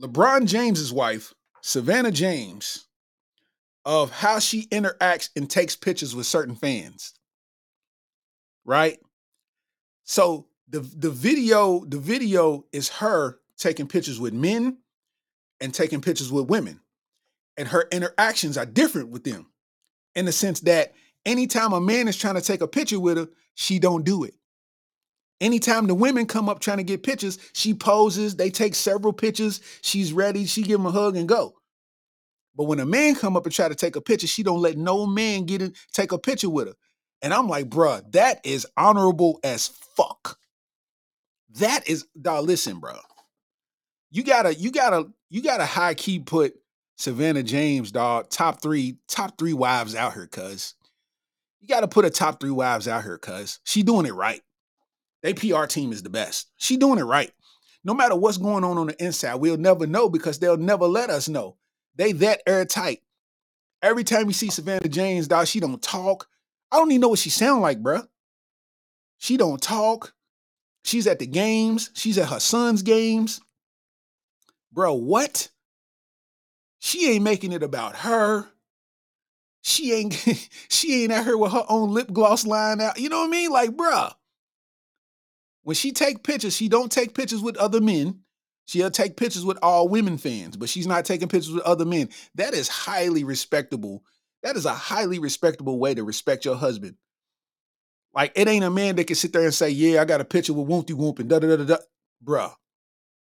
LeBron James's wife, Savannah James, of how she interacts and takes pictures with certain fans. Right? So the the video the video is her taking pictures with men and taking pictures with women. And her interactions are different with them in the sense that anytime a man is trying to take a picture with her, she don't do it. Anytime the women come up trying to get pictures, she poses, they take several pictures, she's ready, she give him a hug and go. But when a man come up and try to take a picture, she don't let no man get in, take a picture with her. And I'm like, bruh, that is honorable as fuck. That is, dog, listen, bro. You gotta, you gotta, you gotta high key put Savannah James, dog, top three, top three wives out here, cuz. You got to put a top three wives out here, cuz. She doing it right. They PR team is the best. She doing it right. No matter what's going on on the inside, we'll never know because they'll never let us know. They that airtight. Every time you see Savannah James, dog, she don't talk. I don't even know what she sound like, bruh. She don't talk. She's at the games. She's at her son's games. Bro, what? She ain't making it about her. She ain't she ain't at her with her own lip gloss line out. You know what I mean? Like, bruh. When she take pictures, she don't take pictures with other men. She'll take pictures with all women fans, but she's not taking pictures with other men. That is highly respectable. That is a highly respectable way to respect your husband. Like, it ain't a man that can sit there and say, Yeah, I got a picture with Woompty Whoomp and da da da da da. Bruh,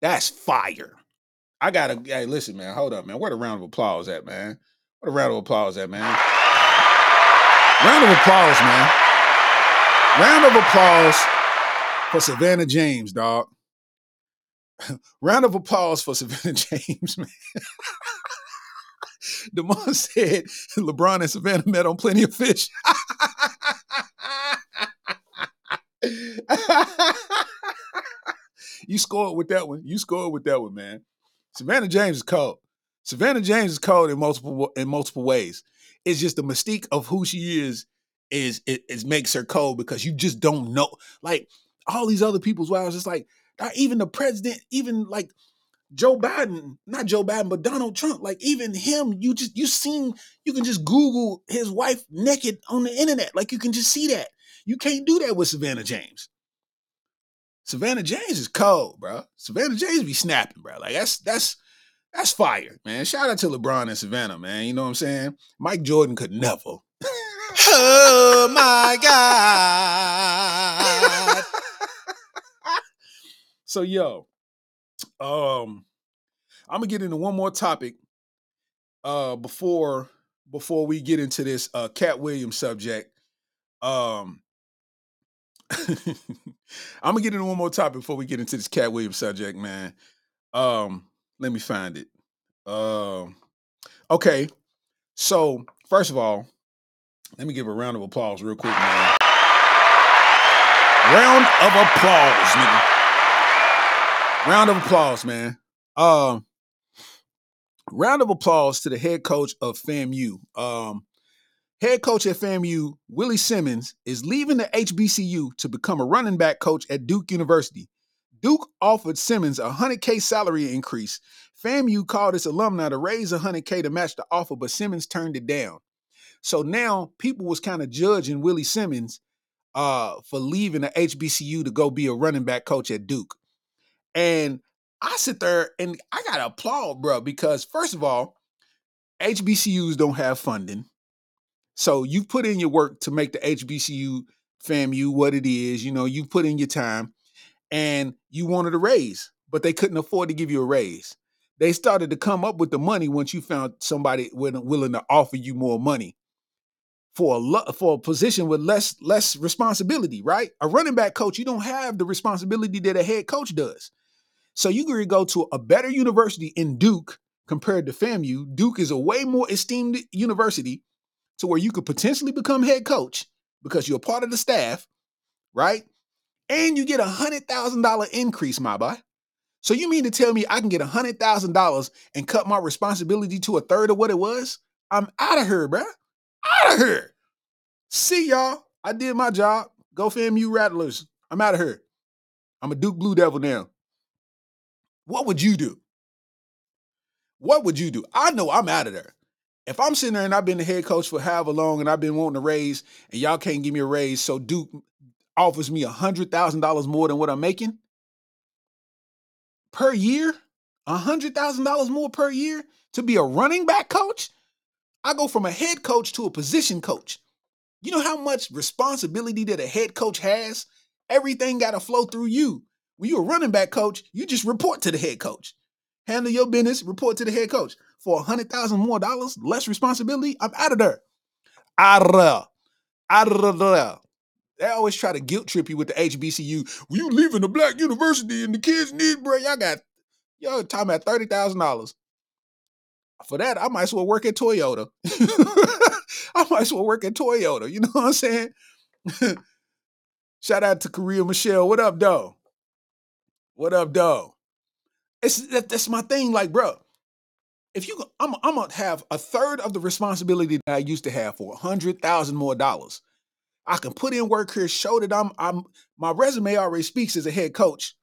that's fire. I gotta, hey, listen, man, hold up, man. Where the round of applause at, man? Where the round of applause at, man? Round of applause, man. Round of applause for Savannah James, dog. Round of applause for Savannah James, man. Demond said LeBron and Savannah met on Plenty of Fish. you scored with that one. You scored with that one, man. Savannah James is cold. Savannah James is cold in multiple in multiple ways. It's just the mystique of who she is is it, it makes her cold because you just don't know. Like all these other people's wives, it's like not even the president, even like Joe Biden, not Joe Biden, but Donald Trump, like even him, you just you seen you can just Google his wife naked on the internet. Like you can just see that. You can't do that with Savannah James. Savannah James is cold, bro. Savannah James be snapping, bro. Like that's that's that's fire, man. Shout out to LeBron and Savannah, man. You know what I'm saying? Mike Jordan could never. Oh my God. so yo, um, I'm gonna get into one more topic uh before before we get into this uh Katt Williams subject. Um I'm gonna get into one more topic before we get into this Katt Williams subject, man. Um, let me find it. Um, okay. So first of all, let me give a round of applause real quick, man. Round of applause, nigga. Round of applause, man. Um, round of applause to the head coach of FAMU. Um, head coach at FAMU, Willie Simmons, is leaving the HBCU to become a running back coach at Duke University. Duke offered Simmons a 100K salary increase. FAMU called its alumni to raise 100K to match the offer, but Simmons turned it down. So now people was kind of judging Willie Simmons uh, for leaving the HBCU to go be a running back coach at Duke. And I sit there and I gotta applaud, bro, because first of all, HBCUs don't have funding. So you put in your work to make the HBCU FAMU what it is. You know, you put in your time and you wanted a raise, but they couldn't afford to give you a raise. They started to come up with the money once you found somebody willing to offer you more money for a lo- for a position with less less responsibility, right? A running back coach, you don't have the responsibility that a head coach does. So you could go to a better university in Duke compared to FAMU. Duke is a way more esteemed university to where you could potentially become head coach because you're part of the staff, right? And you get a hundred thousand dollar increase, my boy. So you mean to tell me I can get a hundred thousand dollars and cut my responsibility to a third of what it was? I'm out of here, bruh. Out of here. See y'all. I did my job. Go FAMU Rattlers. I'm out of here. I'm a Duke Blue Devil now. What would you do? What would you do? I know I'm out of there. If I'm sitting there and I've been the head coach for however long and I've been wanting a raise and y'all can't give me a raise, so Duke offers me a hundred thousand dollars more than what I'm making per year, a hundred thousand dollars more per year to be a running back coach. I go from a head coach to a position coach. You know how much responsibility that a head coach has? Everything got to flow through you. When you're a running back coach, you just report to the head coach. Handle your business, report to the head coach. For a hundred thousand more dollars, less responsibility, I'm out of there. Out of there. Out of there. They always try to guilt trip you with the HBCU. Well, you leaving a black university and the kids need, bro. Y'all got y'all talking about thirty thousand dollars. for that, I might as well work at Toyota. I might as well work at Toyota. You know what I'm saying? Shout out to Korea Michelle. What up, though? What up, though? It's that, that's my thing. Like, bro, if you, I'm, I'm gonna have a third of the responsibility that I used to have for a hundred thousand more dollars. I can put in work here, show that I'm, I'm. My resume already speaks as a head coach.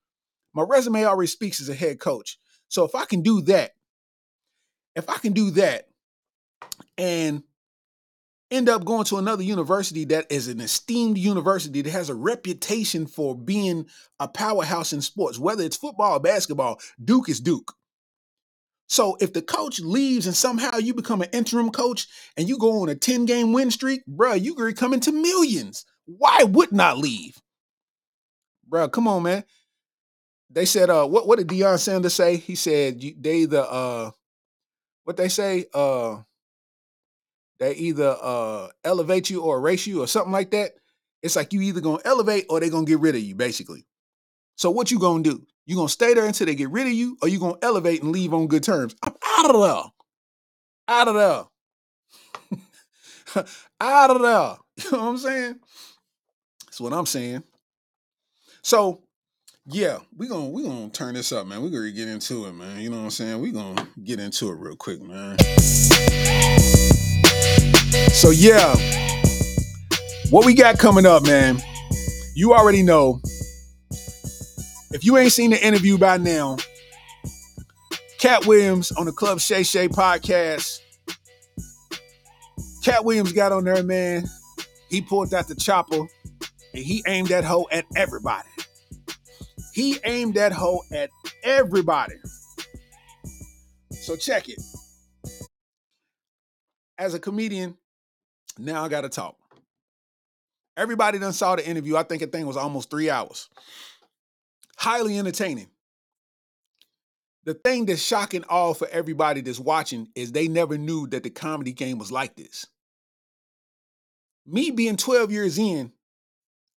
My resume already speaks as a head coach. So if I can do that, if I can do that, and end up going to another university that is an esteemed university that has a reputation for being a powerhouse in sports, whether it's football or basketball, Duke is Duke. So if the coach leaves and somehow you become an interim coach and you go on a 10 game win streak, bro, you could come into millions. Why would not leave? Bro, come on, man. They said, uh, what, what did Deion Sanders say? He said they the uh what they say, uh they either uh elevate you or erase you or something like that. It's like you either gonna elevate or they're gonna get rid of you, basically. So what you gonna do? You gonna stay there until they get rid of you, or you gonna elevate and leave on good terms? I'm out of there. Out of there. out of there. You know what I'm saying? That's what I'm saying. So yeah, we gonna we gonna turn this up, man. We're gonna get into it, man. You know what I'm saying? we gonna get into it real quick, man. So yeah, what we got coming up, man? You already know. If you ain't seen the interview by now, Katt Williams on the Club Shay Shay podcast. Katt Williams got on there, man. He pulled out the chopper and he aimed that hoe at everybody. He aimed that hoe at everybody. So check it. As a comedian, now I gotta talk. Everybody done saw the interview. I think the thing was almost three hours. Highly entertaining. The thing that's shocking all for everybody that's watching is they never knew that the comedy game was like this. Me being 12 years in,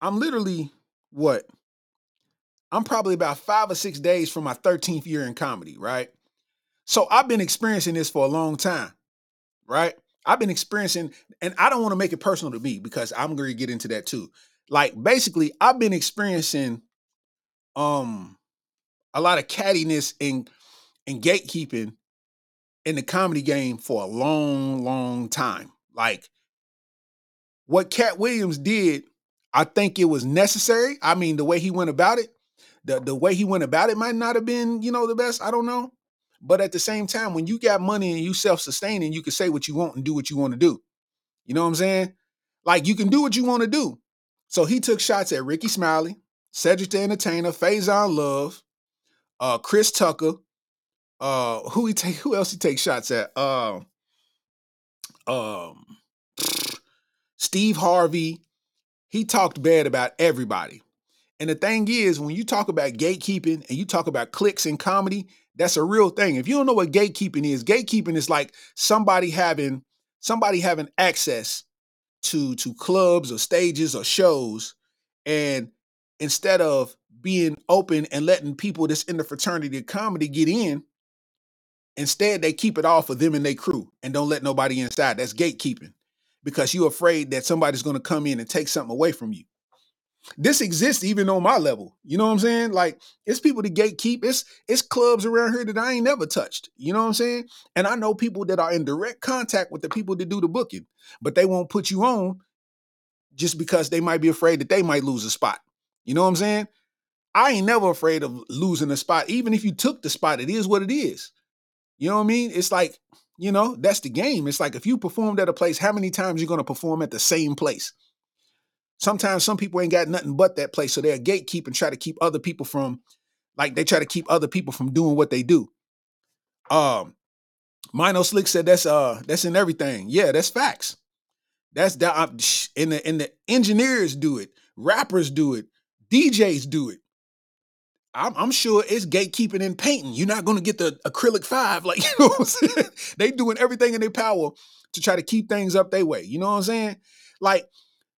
I'm literally what? I'm probably about five or six days from my 13th year in comedy, right? So I've been experiencing this for a long time, right? I've been experiencing, and I don't want to make it personal to me because I'm going to get into that too. Like basically, I've been experiencing um a lot of cattiness and and gatekeeping in the comedy game for a long, long time. Like what Katt Williams did, I think it was necessary. I mean, the way he went about it, the the way he went about it might not have been, you know, the best. I don't know. But at the same time, when you got money and you self-sustaining, you can say what you want and do what you want to do. You know what I'm saying? Like you can do what you want to do. So he took shots at Rickey Smiley, Cedric the Entertainer, Faizon Love, uh, Chris Tucker. Uh, who he take? Who else he take shots at? Uh, um, Steve Harvey. He talked bad about everybody. And the thing is, when you talk about gatekeeping and you talk about clicks in comedy, that's a real thing. If you don't know what gatekeeping is, gatekeeping is like somebody having somebody having access to to clubs or stages or shows and instead of being open and letting people that's in the fraternity of comedy get in, instead they keep it all for them and their crew and don't let nobody inside. That's gatekeeping because you're afraid that somebody's going to come in and take something away from you this exists even on my level. You know what I'm saying? Like it's people to gatekeep. It's it's clubs around here that I ain't never touched. You know what I'm saying? And I know people that are in direct contact with the people that do the booking, but they won't put you on just because they might be afraid that they might lose a spot. You know what I'm saying? I ain't never afraid of losing a spot. Even if you took the spot, it is what it is. You know what I mean? It's like, you know, that's the game. It's like if you performed at a place, how many times you're gonna perform at the same place? Sometimes some people ain't got nothing but that place. So they're gatekeep and try to keep other people from, like they try to keep other people from doing what they do. Um, Mino Slick said that's uh that's in everything. Yeah, that's facts. That's that and the and the engineers do it, rappers do it, DJs do it. I'm, I'm sure it's gatekeeping and painting. You're not going to get the acrylic five, like you know they doing everything in their power to try to keep things up their way. You know what I'm saying? Like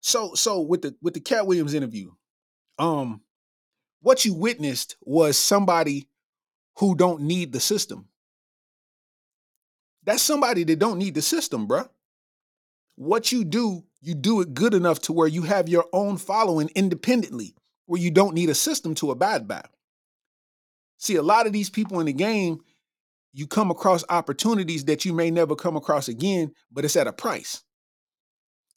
so so with the with the Katt Williams interview, um, what you witnessed was somebody who don't need the system. That's somebody that don't need the system, bruh. What you do, you do it good enough to where you have your own following independently, where you don't need a system to abide by. See, a lot of these people in the game, you come across opportunities that you may never come across again, but it's at a price.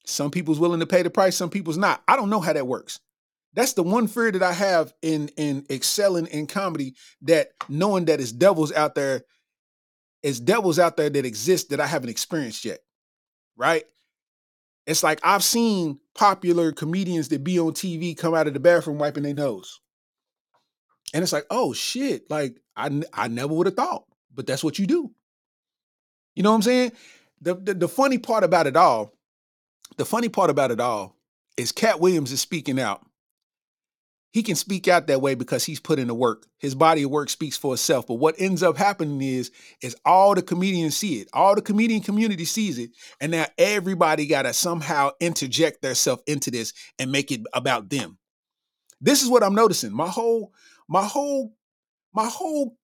Some people's willing to pay the price, some people's not. I don't know how that works. That's the one fear that I have in in excelling in comedy that knowing that it's devils out there, it's devils out there that exist that I haven't experienced yet. Right? It's like I've seen popular comedians that be on TV come out of the bathroom wiping their nose. And it's like, oh shit, like I, I never would have thought, but that's what you do. You know what I'm saying? The, the the funny part about it all, the funny part about it all is Katt Williams is speaking out. He can speak out that way because he's put in the work. His body of work speaks for itself. But what ends up happening is, is all the comedians see it. All the comedian community sees it. And now everybody gotta somehow interject themselves into this and make it about them. This is what I'm noticing. My whole, my whole, my whole,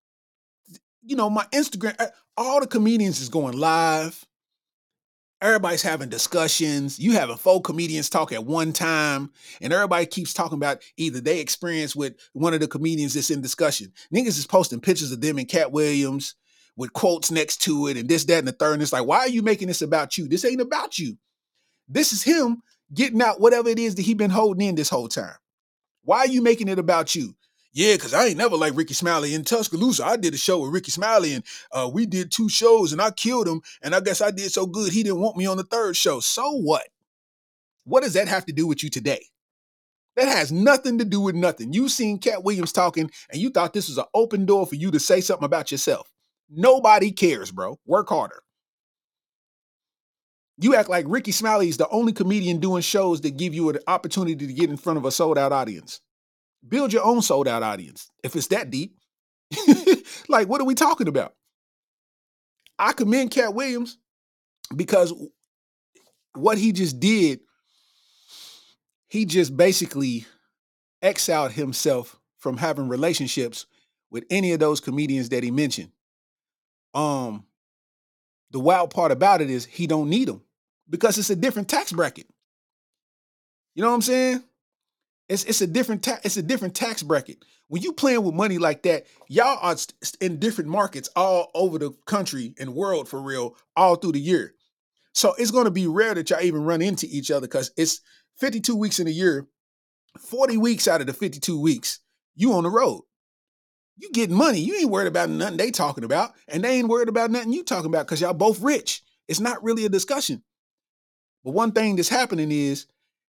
you know, my Instagram, uh, all the comedians is going live. Everybody's having discussions. You having four comedians talk at one time, and everybody keeps talking about either they experience with one of the comedians that's in discussion. Niggas is posting pictures of them and Katt Williams with quotes next to it, and this, that, and the third. And it's like, why are you making this about you? This ain't about you. This is him getting out whatever it is that he been holding in this whole time. Why are you making it about you? Yeah, because I ain't never like Rickey Smiley in Tuscaloosa. I did a show with Rickey Smiley and uh, we did two shows and I killed him. And I guess I did so good he didn't want me on the third show. So what? What does that have to do with you today? That has nothing to do with nothing. You seen Katt Williams talking and you thought this was an open door for you to say something about yourself. Nobody cares, bro. Work harder. You act like Rickey Smiley is the only comedian doing shows that give you an opportunity to get in front of a sold out audience. Build your own sold out audience if it's that deep. like, what are we talking about? I commend Katt Williams because what he just did, he just basically exiled himself from having relationships with any of those comedians that he mentioned. Um, the wild part about it is he don't need them because it's a different tax bracket. You know what I'm saying? It's it's a different ta- it's a different tax bracket. When you playing with money like that, y'all are st- in different markets all over the country and world for real, all through the year. So it's going to be rare that y'all even run into each other because it's 52 weeks in a year. 40 weeks out of the 52 weeks, you on the road. You getting money. You ain't worried about nothing they talking about, and they ain't worried about nothing you talking about because y'all both rich. It's not really a discussion. But one thing that's happening is,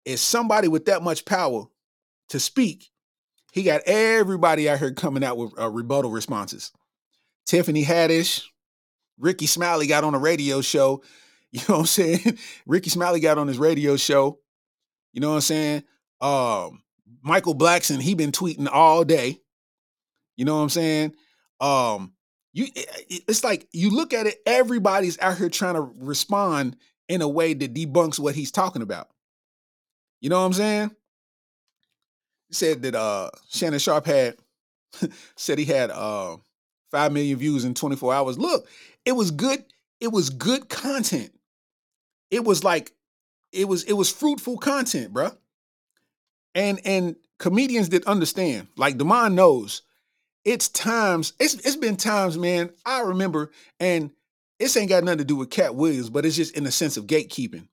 is somebody with that much power to speak, he got everybody out here coming out with uh, rebuttal responses. Tiffany Haddish, Rickey Smiley got on a radio show. You know what I'm saying? Rickey Smiley got on his radio show. You know what I'm saying? Um, Michael Blackson, he been tweeting all day. You know what I'm saying? Um, you it's like you look at it, everybody's out here trying to respond in a way that debunks what he's talking about. You know what I'm saying? Said that uh Shannon Sharpe had said he had uh 5 million views in 24 hours. Look, it was good, it was good content. It was like it was it was fruitful content, bruh. And and comedians that understand, like Demond knows, it's times, it's it's been times, man. I remember, and this ain't got nothing to do with Katt Williams, but it's just in the sense of gatekeeping.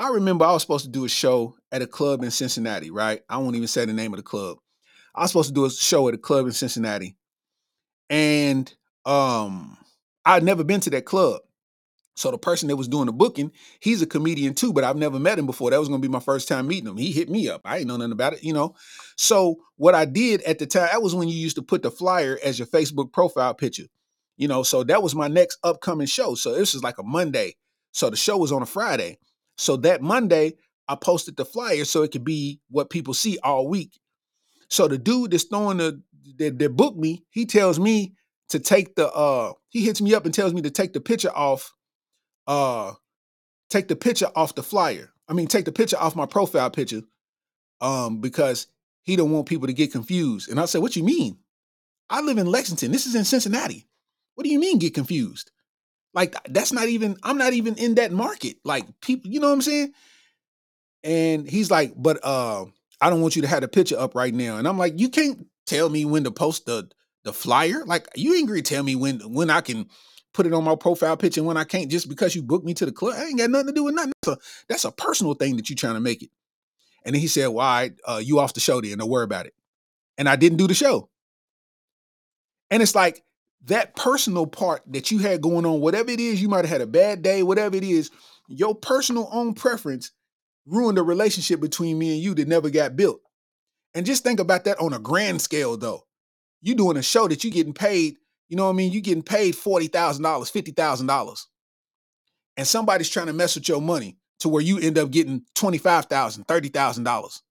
I remember I was supposed to do a show at a club in Cincinnati, right? I won't even say the name of the club. I was supposed to do a show at a club in Cincinnati. And um I'd never been to that club. So the person that was doing the booking, he's a comedian too, but I've never met him before. That was gonna be my first time meeting him. He hit me up. I ain't know nothing about it, you know. So what I did at the time, that was when you used to put the flyer as your Facebook profile picture. You know, so that was my next upcoming show. So this is like a Monday. So the show was on a Friday. So that Monday, I posted the flyer so it could be what people see all week. So the dude that's throwing the that, that booked me, he tells me to take the uh he hits me up and tells me to take the picture off uh take the picture off the flyer. I mean take the picture off my profile picture um because he don't want people to get confused. And I said, "What you mean? I live in Lexington. This is in Cincinnati. What do you mean get confused?" Like that's not even I'm not even in that market. Like people, you know what I'm saying? And he's like, but uh, I don't want you to have the picture up right now. And I'm like, you can't tell me when to post the the flyer. Like you ain't gonna tell me when when I can put it on my profile picture and when I can't just because you booked me to the club. I ain't got nothing to do with nothing. That's a, that's a personal thing that you trying to make it. And then he said, Why well, uh, you off the show then? Don't worry about it. And I didn't do the show. And it's like that personal part that you had going on, whatever it is, you might have had a bad day, whatever it is, your personal own preference ruined a relationship between me and you that never got built. And just think about that on a grand scale, though. You doing a show that you getting paid, you know what I mean? You getting paid forty thousand dollars, fifty thousand dollars, and somebody's trying to mess with your money to where you end up getting twenty five thousand, thirty thousand dollars.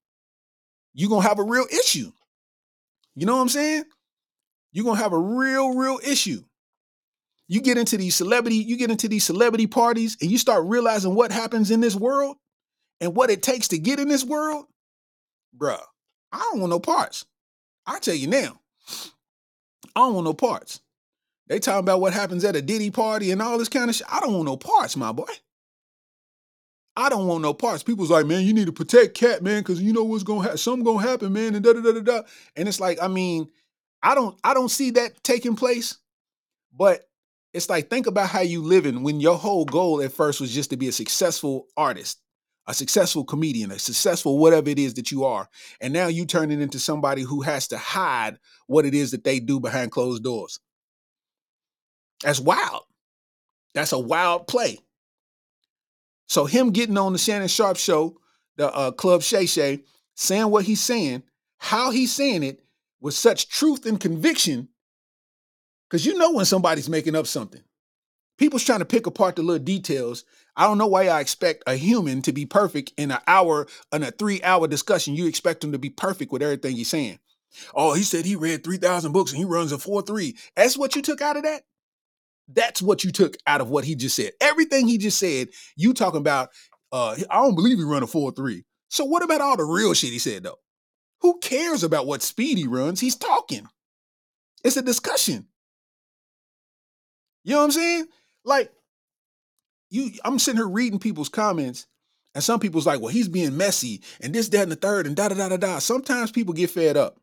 You gonna have a real issue. You know what I'm saying? You're gonna have a real, real issue. You get into these celebrity, you get into these celebrity parties, and you start realizing what happens in this world and what it takes to get in this world, bruh. I don't want no parts. I tell you now, I don't want no parts. They talking about what happens at a Diddy party and all this kind of shit. I don't want no parts, my boy. I don't want no parts. People's like, man, you need to protect Katt, man, because you know what's gonna happen. Something gonna happen, man, and da da da da da. And it's like, I mean, I don't, I don't see that taking place. But it's like, think about how you living when your whole goal at first was just to be a successful artist a successful comedian, a successful whatever it is that you are. And now you turn it into somebody who has to hide what it is that they do behind closed doors. That's wild. That's a wild play. So him getting on the Shannon Sharpe show, the uh, Club Shay Shay, saying what he's saying, how he's saying it with such truth and conviction, because you know when somebody's making up something. People's trying to pick apart the little details. I don't know why I expect a human to be perfect in an hour, in a three hour discussion. You expect him to be perfect with everything he's saying. Oh, he said he read 3,000 books and he runs a 4 3. That's what you took out of that? That's what you took out of what he just said. Everything he just said, you talking about, uh, I don't believe he run a 4 3. So what about all the real shit he said, though? Who cares about what speed he runs? He's talking. It's a discussion. You know what I'm saying? Like, you I'm sitting here reading people's comments, and some people's like, well, he's being messy, and this, that, and the third, and da da da da da. Sometimes people get fed up.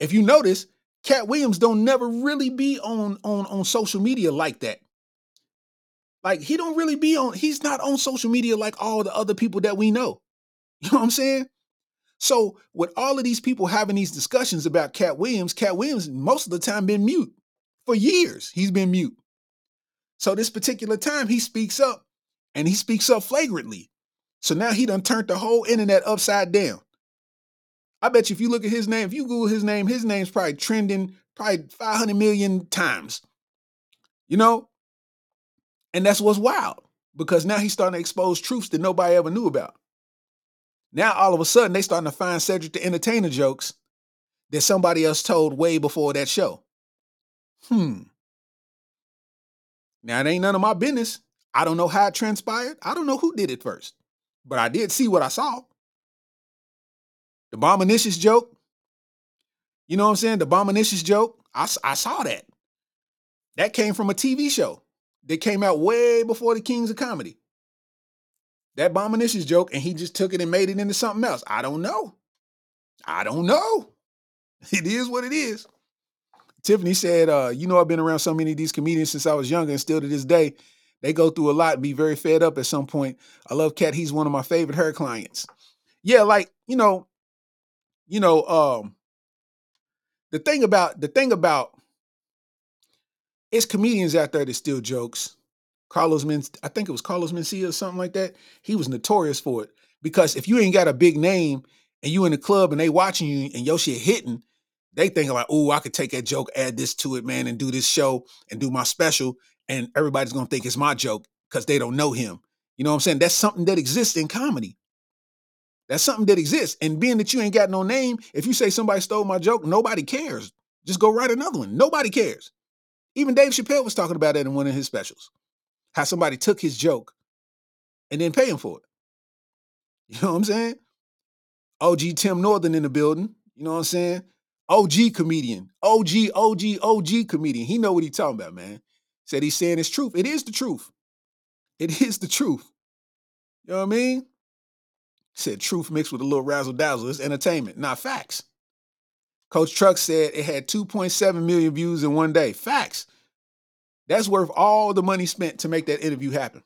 If you notice, Katt Williams don't never really be on on on social media like that. Like he don't really be on, he's not on social media like all the other people that we know. You know what I'm saying? So with all of these people having these discussions about Katt Williams, Katt Williams most of the time been mute. For years, he's been mute. So this particular time he speaks up and he speaks up flagrantly. So now he done turned the whole internet upside down. I bet you if you look at his name, if you Google his name, his name's probably trending probably 500 million times. You know? And that's what's wild because now he's starting to expose truths that nobody ever knew about. Now all of a sudden they starting to find Cedric the Entertainer jokes that somebody else told way before that show. Hmm. Now, it ain't none of my business. I don't know how it transpired. I don't know who did it first, but I did see what I saw. The Bombinicious joke. You know what I'm saying? The Bombinicious joke. I, I saw that. That came from a TV show that came out way before the Kings of Comedy. That Bombinicious joke, and he just took it and made it into something else. I don't know. I don't know. It is what it is. Tiffany said, uh, you know, I've been around so many of these comedians since I was younger, and still to this day, they go through a lot and be very fed up at some point. I love Katt. He's one of my favorite her clients. Yeah, like, you know, you know, um, the thing about the thing about it's comedians out there that steal jokes. Carlos Men, I think it was Carlos Mencia or something like that. He was notorious for it because if you ain't got a big name and you in the club and they watching you and your shit hitting, they think like, oh, I could take that joke, add this to it, man, and do this show and do my special, and everybody's gonna think it's my joke because they don't know him. You know what I'm saying? That's something that exists in comedy. That's something that exists. And being that you ain't got no name, if you say somebody stole my joke, nobody cares. Just go write another one. Nobody cares. Even Dave Chappelle was talking about that in one of his specials. How somebody took his joke and then pay him for it. You know what I'm saying? OG Tim Northern in the building. You know what I'm saying? OG comedian, OG, OG, OG comedian. He know what he talking about, man. Said he's saying it's truth. It is the truth. It is the truth. You know what I mean? Said truth mixed with a little razzle dazzle. It's entertainment, not facts. Coach Truck said it had 2.7 million views in one day. Facts. That's worth all the money spent to make that interview happen.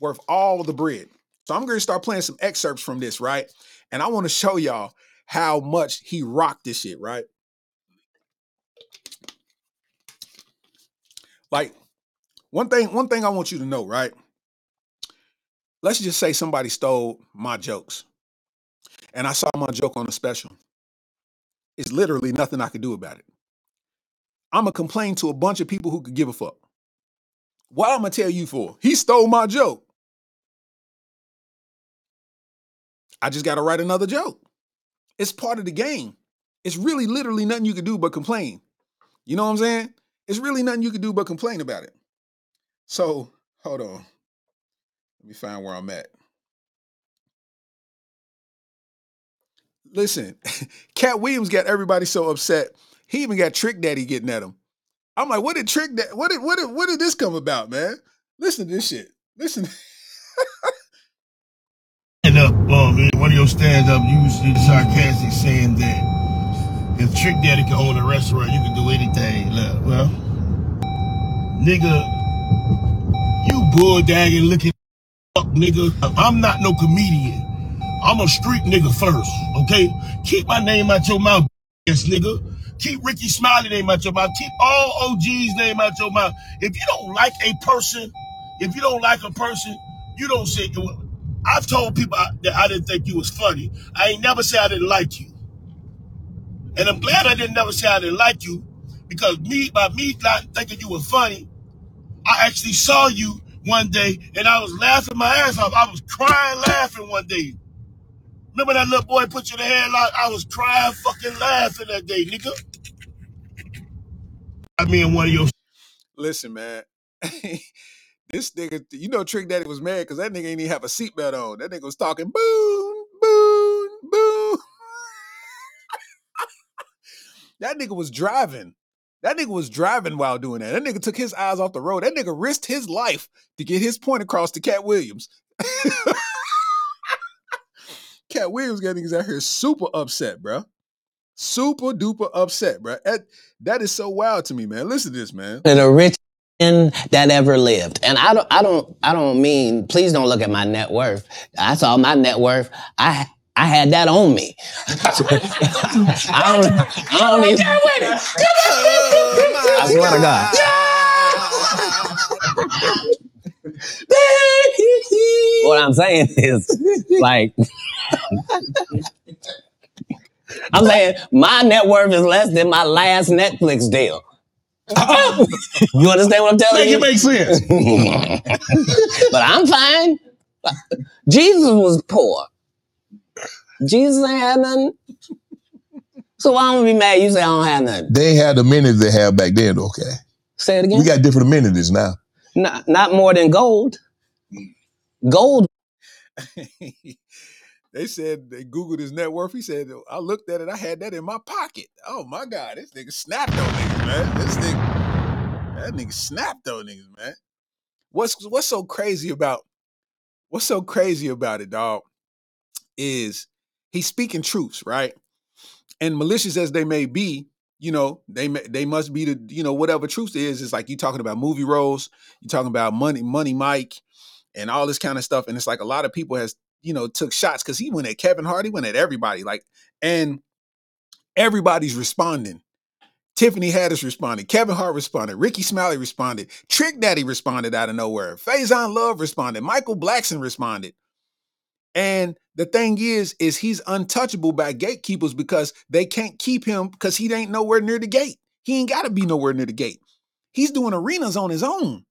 Worth all the bread. So I'm going to start playing some excerpts from this, right? And I want to show y'all how much he rocked this shit, right? Like one thing, one thing I want you to know, right? Let's just say somebody stole my jokes and I saw my joke on a special. It's literally nothing I could do about it. I'm gonna complain to a bunch of people who could give a fuck. What I'm gonna tell you for? He stole my joke. I just gotta write another joke. It's part of the game. It's really literally nothing you can do but complain. You know what I'm saying? It's really nothing you can do but complain about it. So hold on. Let me find where I'm at. Listen, Katt Williams got everybody so upset. He even got Trick Daddy getting at him. I'm like, what did Trick Daddy? What did what did what did this come about, man? Listen to this shit. Listen. stand up, um, one of your stand up, you was sarcastic saying that if Trick Daddy can own a restaurant, you can do anything. Look, well, nigga, you bulldagging looking up, nigga. I'm not no comedian. I'm a street nigga first, okay? Keep my name out your mouth, yes, nigga. Keep Rickey Smiley name out your mouth. Keep all OG's name out your mouth. If you don't like a person, if you don't like a person, you don't say. I've told people that I didn't think you was funny. I ain't never say I didn't like you. And I'm glad I didn't never say I didn't like you because me, by me not thinking you were funny, I actually saw you one day and I was laughing my ass off. I was crying laughing one day. Remember that little boy put you in the headlock? I was crying fucking laughing that day, nigga. I mean, one of your. Listen, man. this nigga, you know, Trick Daddy was mad because that nigga ain't even have a seatbelt on. That nigga was talking boom, boom, boom. that nigga was driving. That nigga was driving while doing that. That nigga took his eyes off the road. That nigga risked his life to get his point across to Katt Williams. Katt Williams got niggas out here super upset, bro. Super duper upset, bro. That, that is so wild to me, man. Listen to this, man. And a rich man that ever lived. And I don't, I don't, I don't mean, please don't look at my net worth. I saw my net worth. I, I had that on me. I don't, I don't even, oh, I swear to God. What I'm saying is, like, I'm saying my net worth is less than my last Netflix deal. you understand what I'm telling Make you? it make sense. but I'm fine. Jesus was poor. Jesus ain't had nothing. So why don't we be mad? You say I don't have nothing. They had the amenities they had back then, okay? Say it again. We got different amenities now. not, not more than gold. Gold they said they Googled his net worth. He said, I looked at it, I had that in my pocket. Oh my God, this nigga snapped on niggas, man. This nigga, that nigga snapped on niggas, man. What's what's so crazy about what's so crazy about it, dog, is he's speaking truths, right? And malicious as they may be, you know, they they must be the, you know, whatever truth is, is like you talking about movie roles, you talking about money, money Mike, and all this kind of stuff. And it's like a lot of people has, you know, took shots because he went at Kevin Hart, he went at everybody. Like, and everybody's responding. Tiffany Haddish responded. Kevin Hart responded. Rickey Smiley responded. Trick Daddy responded out of nowhere. Faison Love responded. Michael Blackson responded. And the thing is, is he's untouchable by gatekeepers because they can't keep him because he ain't nowhere near the gate. He ain't got to be nowhere near the gate. He's doing arenas on his own.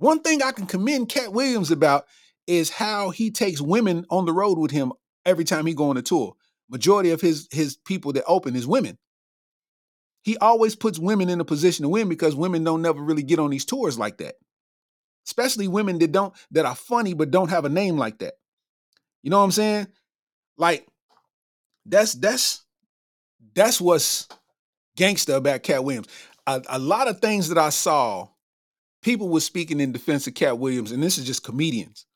One thing I can commend Katt Williams about is how he takes women on the road with him every time he go on a tour. Majority of his his people that open is women. He always puts women in a position to win because women don't never really get on these tours like that. Especially women that don't that are funny but don't have a name like that. You know what I'm saying? Like that's that's that's what's gangster about Katt Williams. a, a lot of things that I saw, people were speaking in defense of Katt Williams, and this is just comedians.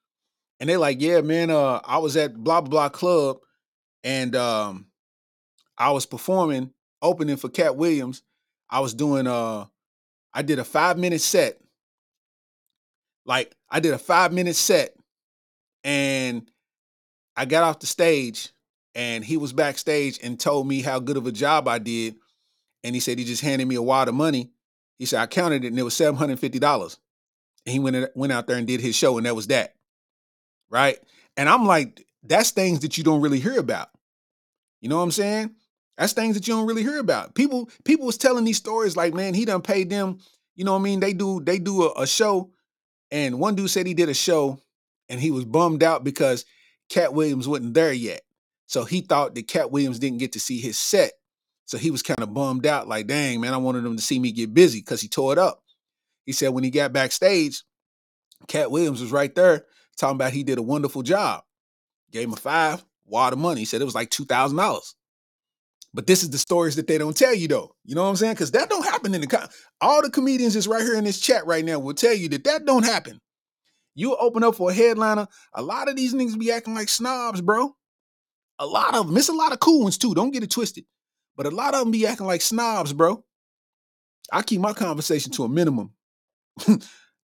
And they're like, yeah, man, uh, I was at blah blah blah club and um I was performing, opening for Katt Williams. I was doing uh I did a five minute set. Like I did a five minute set and I got off the stage and he was backstage and told me how good of a job I did. And he said he just handed me a wad of money. He said I counted it and it was seven hundred fifty dollars. And he went went out there and did his show and that was that, right? And I'm like, that's things that you don't really hear about. You know what I'm saying? That's things that you don't really hear about. People people was telling these stories like, man, he done paid them. You know what I mean? They do they do a, a show, and one dude said he did a show, and he was bummed out because Katt Williams wasn't there yet. So he thought that Katt Williams didn't get to see his set. So he was kind of bummed out, like, dang, man, I wanted him to see me get busy because he tore it up. He said when he got backstage, Katt Williams was right there talking about he did a wonderful job. Gave him a five, wad of money. He said it was like two thousand dollars. But this is the stories that they don't tell you, though. You know what I'm saying? Because that don't happen in the all the comedians is right here in this chat right now will tell you that that don't happen. You open up for a headliner, a lot of these niggas be acting like snobs, bro. A lot of them. It's a lot of cool ones too. Don't get it twisted. But a lot of them be acting like snobs, bro. I keep my conversation to a minimum.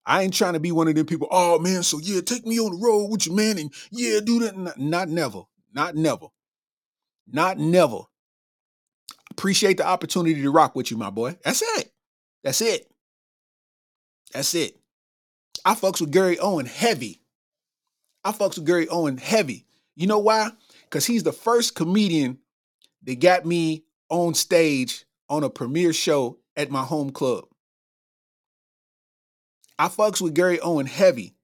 I ain't trying to be one of them people. Oh man, so yeah, take me on the road with you, man, and yeah, do that. Not, not never, not never, not never. Appreciate the opportunity to rock with you, my boy. That's it. That's it. That's it. I fucks with Gary Owen heavy. I fucks with Gary Owen heavy. You know why? Because he's the first comedian that got me on stage on a premiere show at my home club. I fucks with Gary Owen heavy.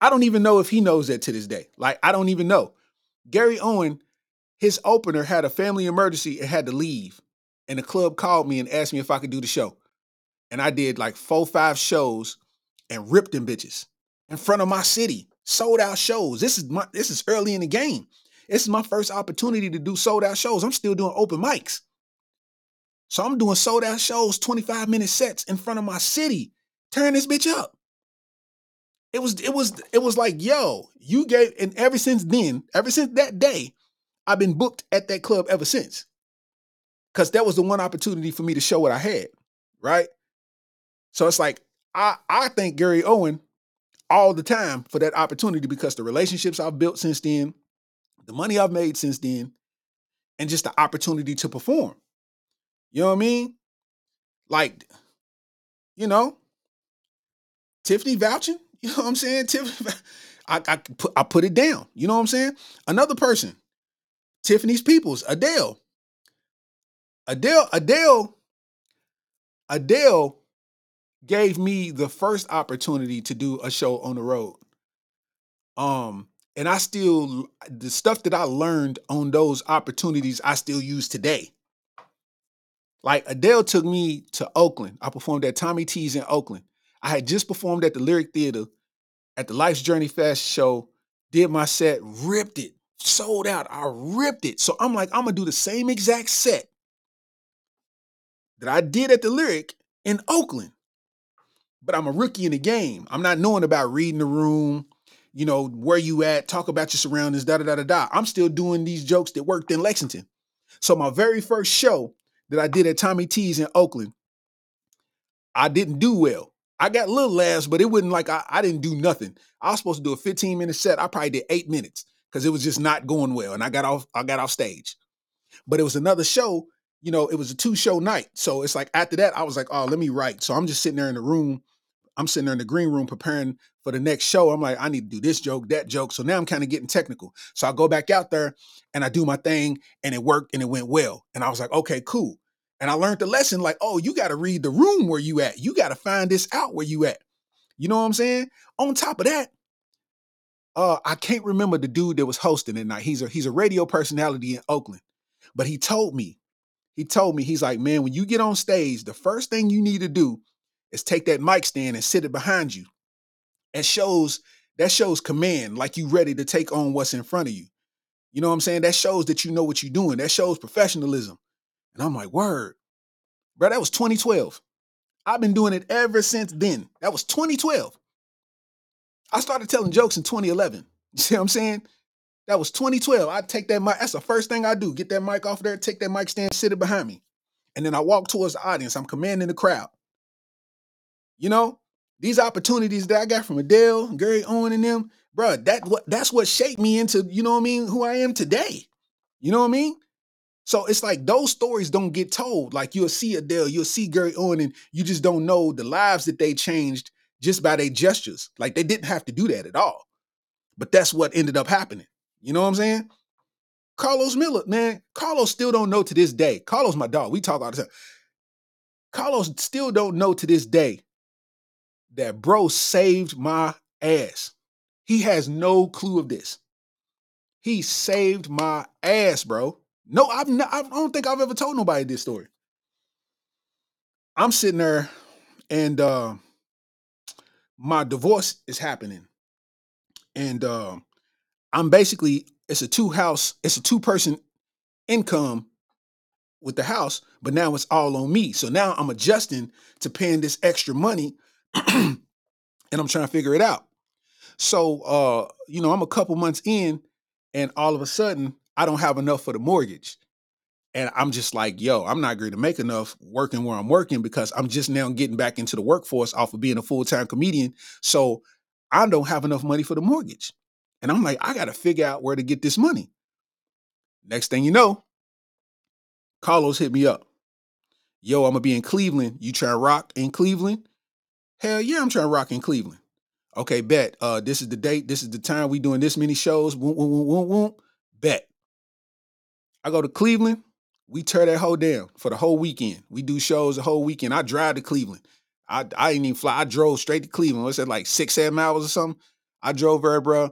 I don't even know if he knows that to this day. Like, I don't even know. Gary Owen, his opener had a family emergency and had to leave. And the club called me and asked me if I could do the show. And I did like four, five shows and ripped them bitches in front of my city. Sold out shows. This is my this is early in the game. This is my first opportunity to do sold out shows. I'm still doing open mics. So I'm doing sold out shows, 25 minute sets in front of my city. Turn this bitch up. It was it was it was like, yo, you gave and ever since then, ever since that day, I've been booked at that club ever since. Cause that was the one opportunity for me to show what I had, right? So it's like I I thank Gary Owen all the time for that opportunity because the relationships I've built since then, the money I've made since then, and just the opportunity to perform. You know what I mean? Like, you know, Tiffany vouching. You know what I'm saying? Tiffany, I, I put I put it down. You know what I'm saying? Another person, Tiffany's Peoples, Adele. Adele, Adele, Adele gave me the first opportunity to do a show on the road. Um, and I still the stuff that I learned on those opportunities I still use today. Like Adele took me to Oakland. I performed at Tommy T's in Oakland. I had just performed at the Lyric Theater at the Life's Journey Fest show, did my set, ripped it, sold out. I ripped it. So I'm like, I'm gonna do the same exact set that I did at the Lyric in Oakland. But I'm a rookie in the game. I'm not knowing about reading the room, you know, where you at, talk about your surroundings, da da da da da. I'm still doing these jokes that worked in Lexington. So my very first show that I did at Tommy T's in Oakland, I didn't do well. I got little laughs, but it wasn't like I, I didn't do nothing. I was supposed to do a 15 minute set. I probably did eight minutes because it was just not going well. And I got off, I got off stage. But it was another show, you know, it was a two show night. So it's like after that, I was like, oh, let me write. So I'm just sitting there in the room. I'm sitting there in the green room preparing for the next show. I'm like, I need to do this joke, that joke. So now I'm kind of getting technical. So I go back out there and I do my thing and it worked and it went well. And I was like, okay, cool. And I learned the lesson like, oh, you got to read the room where you at. You got to find this out where you at. You know what I'm saying? On top of that, uh, I can't remember the dude that was hosting at night. He's a he's a radio personality in Oakland. But he told me, he told me, he's like, man, when you get on stage, the first thing you need to do is take that mic stand and sit it behind you. It shows that shows command, like you ready to take on what's in front of you. You know what I'm saying? That shows that you know what you're doing. That shows professionalism. And I'm like, word. Bro, that was 2012. I've been doing it ever since then. That was 2012. I started telling jokes in 2011. You see what I'm saying? That was 2012. I take that mic. That's the first thing I do. Get that mic off there, take that mic stand, sit it behind me. And then I walk towards the audience. I'm commanding the crowd. You know, these opportunities that I got from Adele, Gary Owen, and them, bruh, that what that's what shaped me into, you know what I mean, who I am today. You know what I mean? So it's like those stories don't get told. Like you'll see Adele, you'll see Gary Owen, and you just don't know the lives that they changed just by their gestures. Like they didn't have to do that at all. But that's what ended up happening. You know what I'm saying? Carlos Miller, man, Carlos still don't know to this day. Carlos, my dog, we talk all the time. Carlos still don't know to this day that bro saved my ass. He has no clue of this. He saved my ass, bro. No, I've not, I don't think I've ever told nobody this story. I'm sitting there and uh, my divorce is happening. And uh, I'm basically, it's a two house, it's a two person income with the house, but now it's all on me. So now I'm adjusting to paying this extra money and I'm trying to figure it out. So, uh, you know, I'm a couple months in and all of a sudden I don't have enough for the mortgage. And I'm just like, yo, I'm not going to make enough working where I'm working because I'm just now getting back into the workforce off of being a full time comedian. So I don't have enough money for the mortgage. And I'm like, I got to figure out where to get this money. Next thing you know, Carlos hit me up. Yo, I'm going to be in Cleveland. You try to rock in Cleveland? Hell yeah, I'm trying to rock in Cleveland. Okay, bet. Uh, this is the date. This is the time. We doing this many shows. Woom, woom, woom, woom, woom. Bet. I go to Cleveland. We tear that whole down for the whole weekend. We do shows the whole weekend. I drive to Cleveland. I I didn't even fly. I drove straight to Cleveland. What's that like six, seven hours or something? I drove there, bro.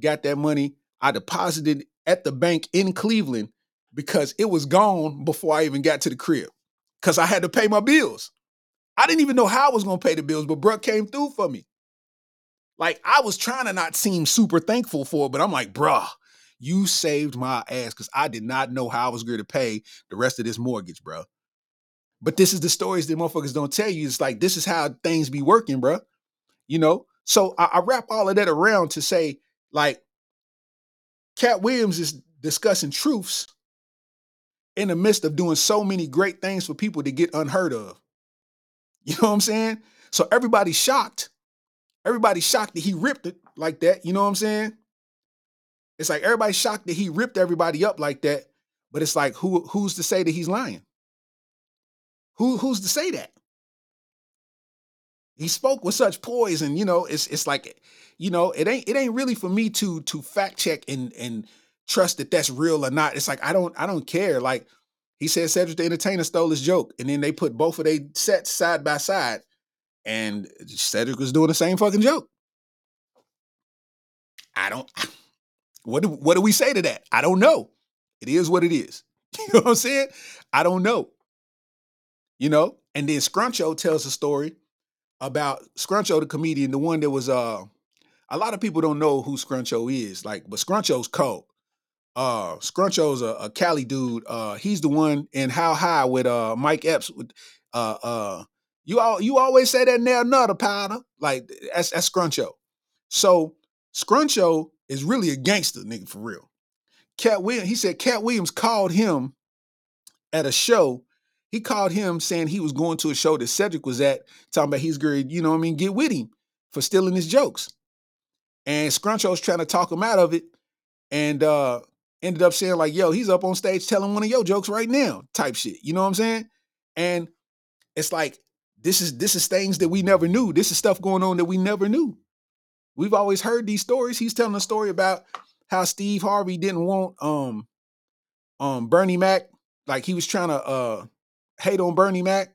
Got that money. I deposited at the bank in Cleveland because it was gone before I even got to the crib. Cause I had to pay my bills. I didn't even know how I was gonna pay the bills, but bruh came through for me. Like I was trying to not seem super thankful for it, but I'm like, bruh, you saved my ass because I did not know how I was going to pay the rest of this mortgage, bro. But this is the stories that motherfuckers don't tell you. It's like this is how things be working, bro. You know. So I, I wrap all of that around to say, like, Katt Williams is discussing truths in the midst of doing so many great things for people to get unheard of. You know what I'm saying? So everybody's shocked. Everybody's shocked that he ripped it like that. You know what I'm saying? It's like everybody's shocked that he ripped everybody up like that, but it's like who who's to say that he's lying? Who who's to say that? He spoke with such poise, and you know, it's it's like, you know, it ain't it ain't really for me to to fact check and and trust that that's real or not. It's like I don't I don't care. Like he said, Cedric the Entertainer stole his joke, and then they put both of their sets side by side, and Cedric was doing the same fucking joke. I don't. What do, what do we say to that? I don't know. It is what it is. You know what I'm saying? I don't know. You know? And then Scruncho tells a story about Scruncho, the comedian, the one that was uh a lot of people don't know who Scruncho is, like, but Scruncho's cold. Uh Scruncho's a, a Cali dude. Uh he's the one in How High with uh Mike Epps with uh uh you all you always say that now nutter powder. Like that's that's Scruncho. So Scruncho is really a gangster nigga for real. Katt Williams, he said Katt Williams called him at a show. He called him saying he was going to a show that Cedric was at, talking about he's going you know what I mean, get with him for stealing his jokes. And Scruncho was trying to talk him out of it and uh ended up saying, like, yo, he's up on stage telling one of your jokes right now, type shit. You know what I'm saying? And it's like, this is this is things that we never knew. This is stuff going on that we never knew. We've always heard these stories. He's telling a story about how Steve Harvey didn't want um um Bernie Mac, like he was trying to uh hate on Bernie Mac.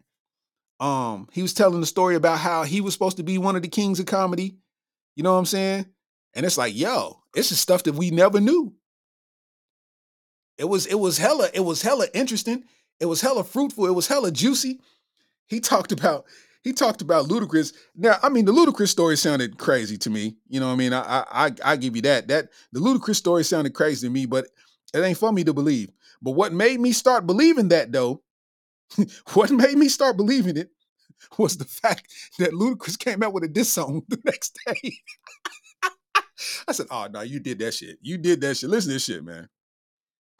Um, he was telling the story about how he was supposed to be one of the kings of comedy. You know what I'm saying? And it's like, yo, this is stuff that we never knew. It was it was hella it was hella interesting. It was hella fruitful. It was hella juicy. He talked about he talked about Ludacris. Now, I mean, the Ludacris story sounded crazy to me. You know what I mean? I I I give you that. That the Ludacris story sounded crazy to me, but it ain't for me to believe. But what made me start believing that though, what made me start believing it was the fact that Ludacris came out with a diss song the next day. I said, "Oh no, you did that shit. You did that shit. Listen to this shit, man."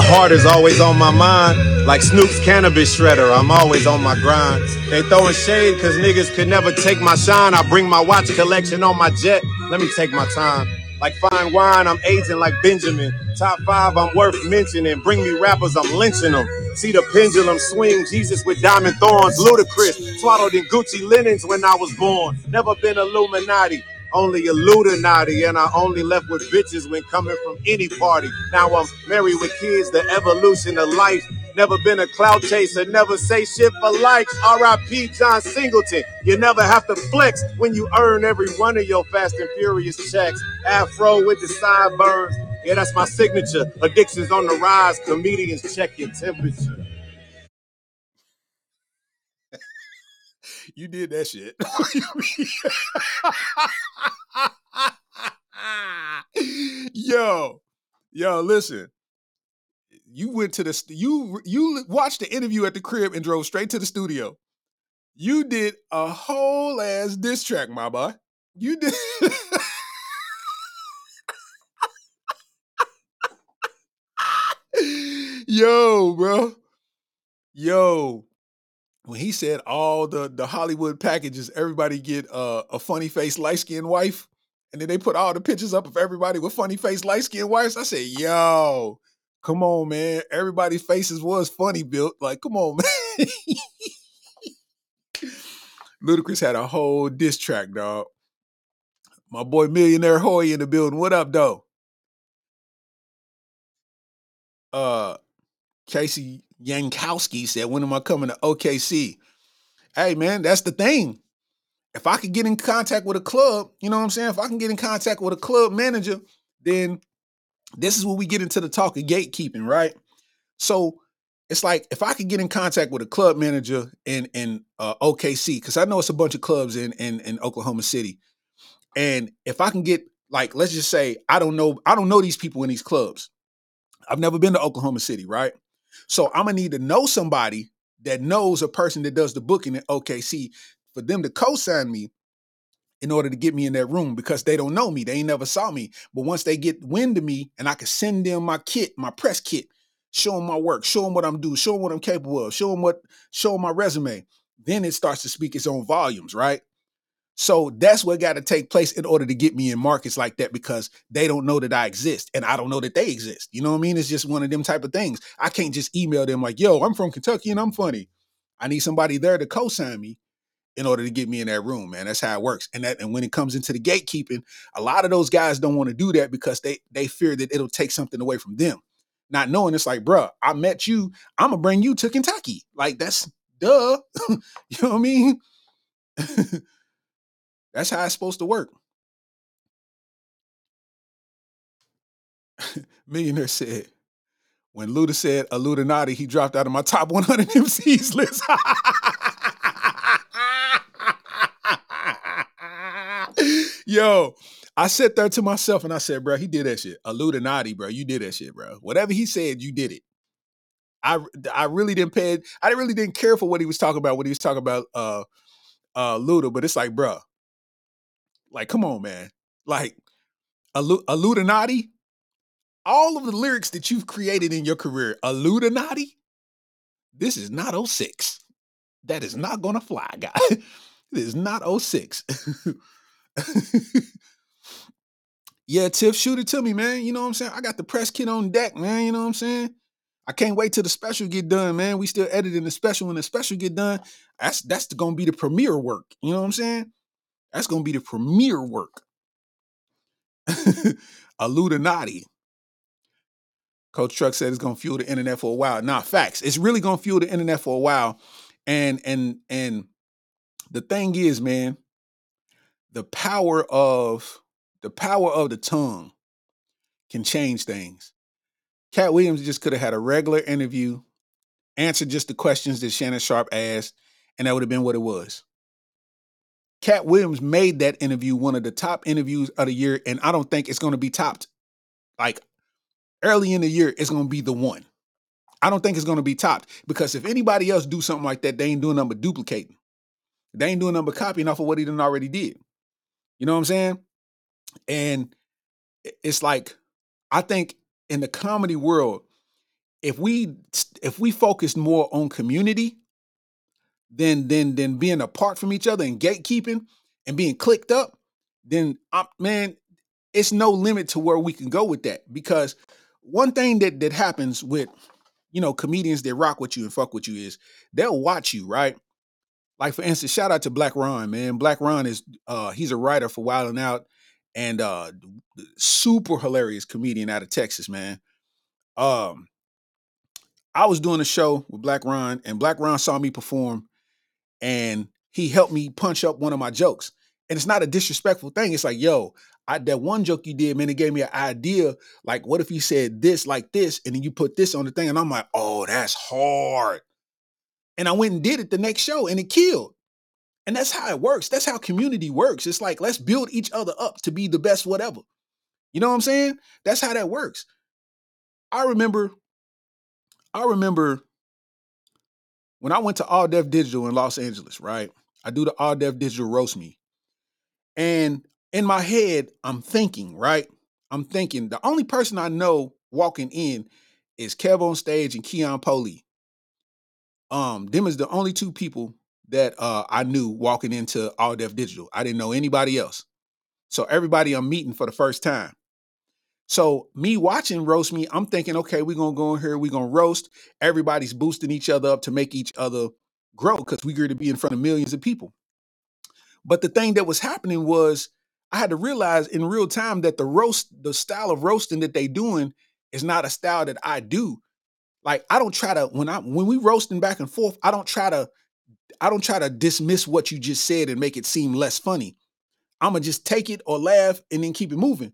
Heart is always on my mind, like Snoop's cannabis shredder. I'm always on my grind. They throwing shade cause niggas could never take my shine. I bring my watch collection on my jet. Let me take my time. Like fine wine, I'm aging like Benjamin. Top five, I'm worth mentioning. Bring me rappers, I'm lynching them. See the pendulum swing, Jesus with diamond thorns, ludicrous. Swaddled in Gucci linens when I was born. Never been Illuminati, only Illuminati. And I only left with bitches when coming from any party. Now I'm married with kids, the evolution of life. Never been a cloud chaser, never say shit for likes. R.I.P. John Singleton. You never have to flex when you earn every one of your fast and furious checks. Afro with the sideburns. Yeah, that's my signature. Addictions on the rise. Comedians check your temperature. You did that shit. yo, yo, listen. You went to the you you watched the interview at the crib and drove straight to the studio. You did a whole ass diss track, my boy. You did. Yo, bro. Yo, when he said all the the Hollywood packages, everybody get uh, a funny face, light skinned wife, and then they put all the pictures up of everybody with funny face, light skinned wives. I said, "Yo, come on, man! Everybody's faces was funny built. Like, come on, man." Ludacris had a whole diss track, dog. My boy Millionaire Hoy in the building. What up, though? Uh, Casey Yankowski said, When am I coming to OKC? Hey, man, that's the thing. If I could get in contact with a club, you know what I'm saying? If I can get in contact with a club manager, then this is where we get into the talk of gatekeeping, right? So it's like if I could get in contact with a club manager in in uh, OKC, because I know it's a bunch of clubs in, in in Oklahoma City, and if I can get like, let's just say I don't know, I don't know these people in these clubs. I've never been to Oklahoma City, right? So I'm gonna need to know somebody that knows a person that does the booking at OKC for them to co-sign me in order to get me in that room because they don't know me. They ain't never saw me. But once they get wind of me and I can send them my kit, my press kit, show them my work, show them what I'm doing, show them what I'm capable of, show them what, show them my resume, then it starts to speak its own volumes, right? So that's what got to take place in order to get me in markets like that because they don't know that I exist and I don't know that they exist. You know what I mean? It's just one of them type of things. I can't just email them like, yo, I'm from Kentucky and I'm funny. I need somebody there to co-sign me in order to get me in that room, man. That's how it works. And that and when it comes into the gatekeeping, a lot of those guys don't want to do that because they they fear that it'll take something away from them. Not knowing it's like, bruh, I met you, I'm gonna bring you to Kentucky. Like that's duh. you know what I mean? That's how it's supposed to work. Millionaire said, when Luda said Illuminati, he dropped out of my top 100 MCs list. Yo, I sat there to myself and I said, bro, he did that shit. Illuminati, bro, you did that shit, bro. Whatever he said, you did it. I I really didn't pay. I really didn't care for what he was talking about What he was talking about uh uh Luda, but it's like, bro, like, come on, man. Like, Illuminati, all of the lyrics that you've created in your career, Illuminati, this is not 06. That is not gonna fly, guy. it is not 06. yeah, Tiff, shoot it to me, man. You know what I'm saying? I got the press kit on deck, man. You know what I'm saying? I can't wait till the special get done, man. We still editing the special when the special get done. That's that's gonna be the premiere work. You know what I'm saying? That's gonna be the premiere work. Illuminati. Coach Truck said it's gonna fuel the internet for a while. Nah, facts. It's really gonna fuel the internet for a while. And and and the thing is, man, the power of the power of the tongue can change things. Katt Williams just could have had a regular interview, answered just the questions that Shannon Sharpe asked, and that would have been what it was. Katt Williams made that interview one of the top interviews of the year, and I don't think it's going to be topped. Like early in the year, it's going to be the one. I don't think it's going to be topped because if anybody else do something like that, they ain't doing but duplicating. They ain't doing but copying off of what he done already did. You know what I'm saying? And it's like, I think in the comedy world, if we if we focus more on community than than than being apart from each other and gatekeeping and being clicked up, then i man, it's no limit to where we can go with that. Because one thing that that happens with you know comedians that rock with you and fuck with you is they'll watch you, right? Like for instance, shout out to Black Ron, man. Black Ron is uh he's a writer for Wild and Out and uh super hilarious comedian out of Texas, man. Um I was doing a show with Black Ron, and Black Ron saw me perform, and he helped me punch up one of my jokes. And it's not a disrespectful thing. It's like, yo, I, that one joke you did, man, it gave me an idea. Like, what if you said this like this, and then you put this on the thing, and I'm like, oh, that's hard. And I went and did it the next show, and it killed. And that's how it works. That's how community works. It's like let's build each other up to be the best, whatever. You know what I'm saying? That's how that works. I remember, I remember when I went to All Def Digital in Los Angeles, right? I do the All Def Digital roast me. And in my head, I'm thinking, right? I'm thinking the only person I know walking in is Kev on stage and Keon Polee. Um, them is the only two people that uh I knew walking into All Def Digital. I didn't know anybody else. So everybody I'm meeting for the first time. So me watching roast me, I'm thinking, okay, we're gonna go in here, we're gonna roast. Everybody's boosting each other up to make each other grow because we're going to be in front of millions of people. But the thing that was happening was I had to realize in real time that the roast, the style of roasting that they doing is not a style that I do. Like I don't try to when I when we roasting back and forth, I don't try to I don't try to dismiss what you just said and make it seem less funny. I'm gonna just take it or laugh and then keep it moving.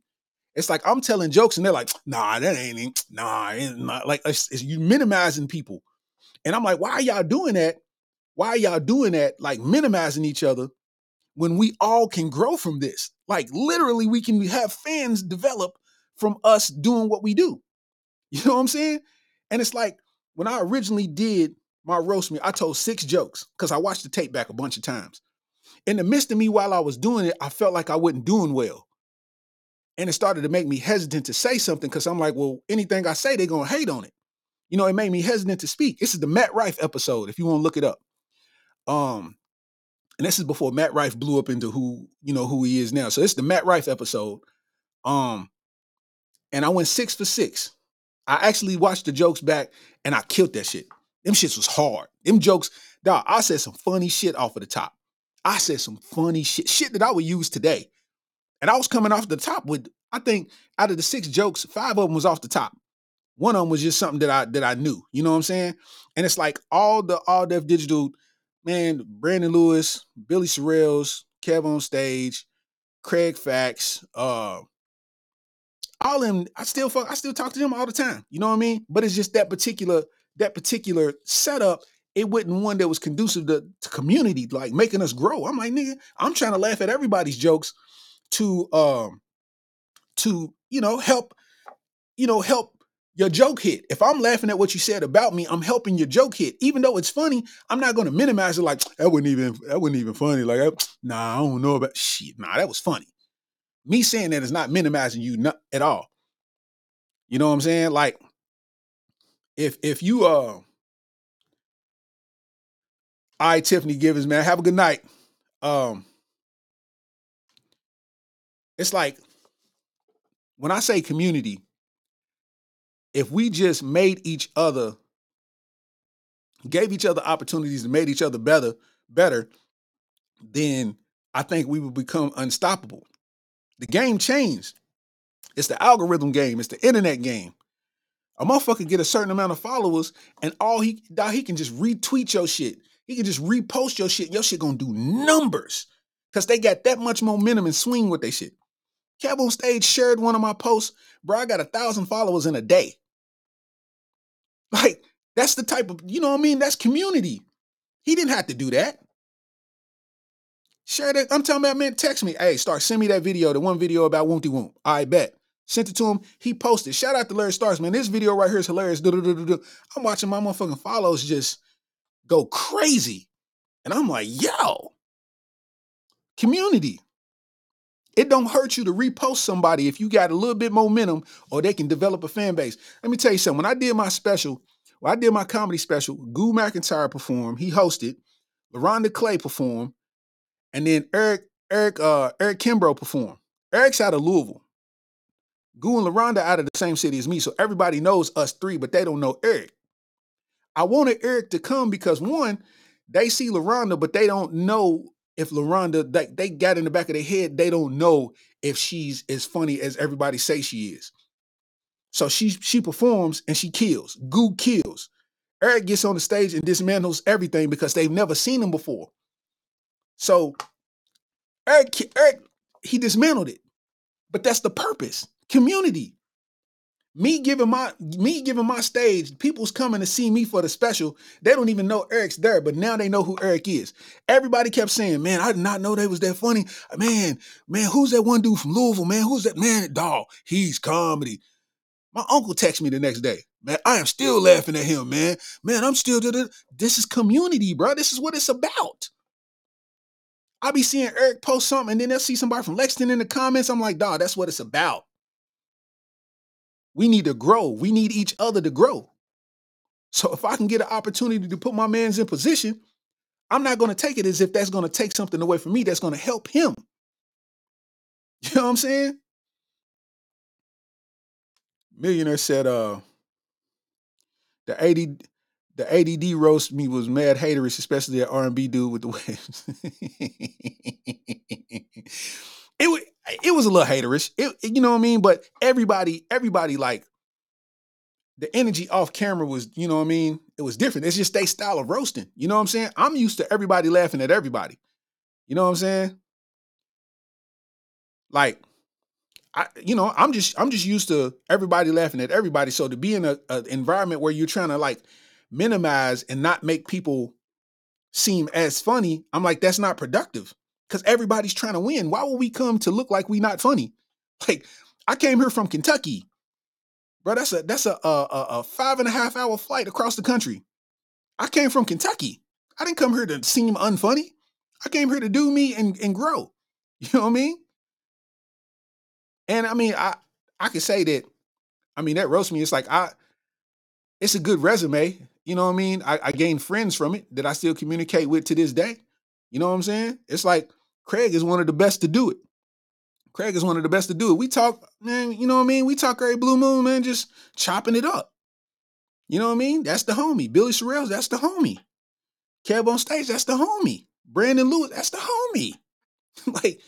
It's like I'm telling jokes and they're like, nah, that ain't. Nah, it's not like it's, it's you minimizing people. And I'm like, why are y'all doing that? Why are y'all doing that? Like minimizing each other when we all can grow from this. Like literally, we can have fans develop from us doing what we do. You know what I'm saying? And it's like when I originally did my roast me, I told six jokes because I watched the tape back a bunch of times. In the midst of me while I was doing it, I felt like I wasn't doing well. And it started to make me hesitant to say something because I'm like, well, anything I say, they're gonna hate on it. You know, it made me hesitant to speak. This is the Matt Rife episode, if you want to look it up. Um, and this is before Matt Rife blew up into who, you know, who he is now. So is the Matt Rife episode. Um, and I went six for six. I actually watched the jokes back and I killed that shit. Them shits was hard. Them jokes, dog, I said some funny shit off of the top. I said some funny shit, shit that I would use today. And I was coming off the top with, I think out of the six jokes, five of them was off the top. One of them was just something that I that I knew. You know what I'm saying? And it's like all the all def digital, man, Brandon Lewis, Billy Sorrells, Kev on stage, Craig Fax, uh, all them, I still fuck, I still talk to them all the time. You know what I mean? But it's just that particular, that particular setup, it wasn't one that was conducive to, to community, like making us grow. I'm like, nigga, I'm trying to laugh at everybody's jokes to um to, you know, help, you know, help your joke hit. If I'm laughing at what you said about me, I'm helping your joke hit. Even though it's funny, I'm not going to minimize it like that wasn't even that wasn't even funny. Like, I- nah, I don't know about shit. Nah, that was funny. Me saying that is not minimizing you not, at all. You know what I'm saying? Like, if if you uh right, Tiffany Givens, man, have a good night. Um, it's like when I say community, if we just made each other, gave each other opportunities and made each other better, better, then I think we would become unstoppable. The game changed. It's the algorithm game. It's the internet game. A motherfucker get a certain amount of followers, and all he he can just retweet your shit. He can just repost your shit. Your shit gonna do numbers because they got that much momentum and swing with their shit. Kev on stage shared one of my posts, bro. I got a thousand followers in a day. Like that's the type of you know what I mean. That's community. He didn't have to do that. Share that. I'm telling that man, text me. Hey, start send me that video, the one video about Woonty Woom. I bet. Sent it to him. He posted. Shout out to Larry Starks, man. This video right here is hilarious. I'm watching my motherfucking follows just go crazy. And I'm like, yo, Community. It don't hurt you to repost somebody if you got a little bit momentum or they can develop a fan base. Let me tell you something. When I did my special, I did my comedy special, Goo McIntyre performed, he hosted, LaRonda Clay performed, and then Eric, Eric, uh, Eric Kimbrough performed. Eric's out of Louisville. Goo and LaRonda out of the same city as me, so everybody knows us three, but they don't know Eric. I wanted Eric to come because one, they see LaRonda, but they don't know if LaRonda, they, they got in the back of their head, they don't know if she's as funny as everybody say she is. So she she performs and she kills. Goo kills. Eric gets on the stage and dismantles everything because they've never seen him before. So Eric, Eric, he dismantled it. But that's the purpose. Community. Me giving my me giving my stage, people's coming to see me for the special. They don't even know Eric's there, but now they know who Eric is. Everybody kept saying, "Man, I did not know they was that funny." Man, man, who's that one dude from Louisville? Man, who's that man? Dog, he's comedy. My uncle texted me the next day. Man, I am still laughing at him, man. Man, I'm still. This is community, bro. This is what it's about. I be seeing Eric post something, and then they'll see somebody from Lexington in the comments. I'm like, dog, that's what it's about. We need to grow. We need each other to grow. So if I can get an opportunity to put my man's in position, I'm not going to take it as if that's going to take something away from me that's going to help him. You know what I'm saying? Millionaire said, uh, the 80 the ADD roast me was mad haterish, especially that R&B dude with the waves. it was it was a little haterish. It, you know what I mean? But everybody, everybody like the energy off camera was, you know what I mean? It was different. It's just their style of roasting. You know what I'm saying? I'm used to everybody laughing at everybody. You know what I'm saying? Like, I, you know, I'm just I'm just used to everybody laughing at everybody. So to be in a, a environment where you're trying to like minimize and not make people seem as funny, I'm like, that's not productive. Because everybody's trying to win. Why would we come to look like we not funny? Like, I came here from Kentucky, bro. That's a that's a a, a five and a half hour flight across the country. I came from Kentucky. I didn't come here to seem unfunny. I came here to do me and, and grow. You know what I mean? And I mean, I I could say that. I mean, that roast me. It's like I, it's a good resume. You know what I mean? I, I gained friends from it that I still communicate with to this day. You know what I'm saying? It's like Craig is one of the best to do it. Craig is one of the best to do it. We talk, man. You know what I mean? We talk every blue moon, man. Just chopping it up. You know what I mean? That's the homie. Billy Sorrells, that's the homie. Kev on stage, that's the homie. Brandon Lewis, that's the homie. like,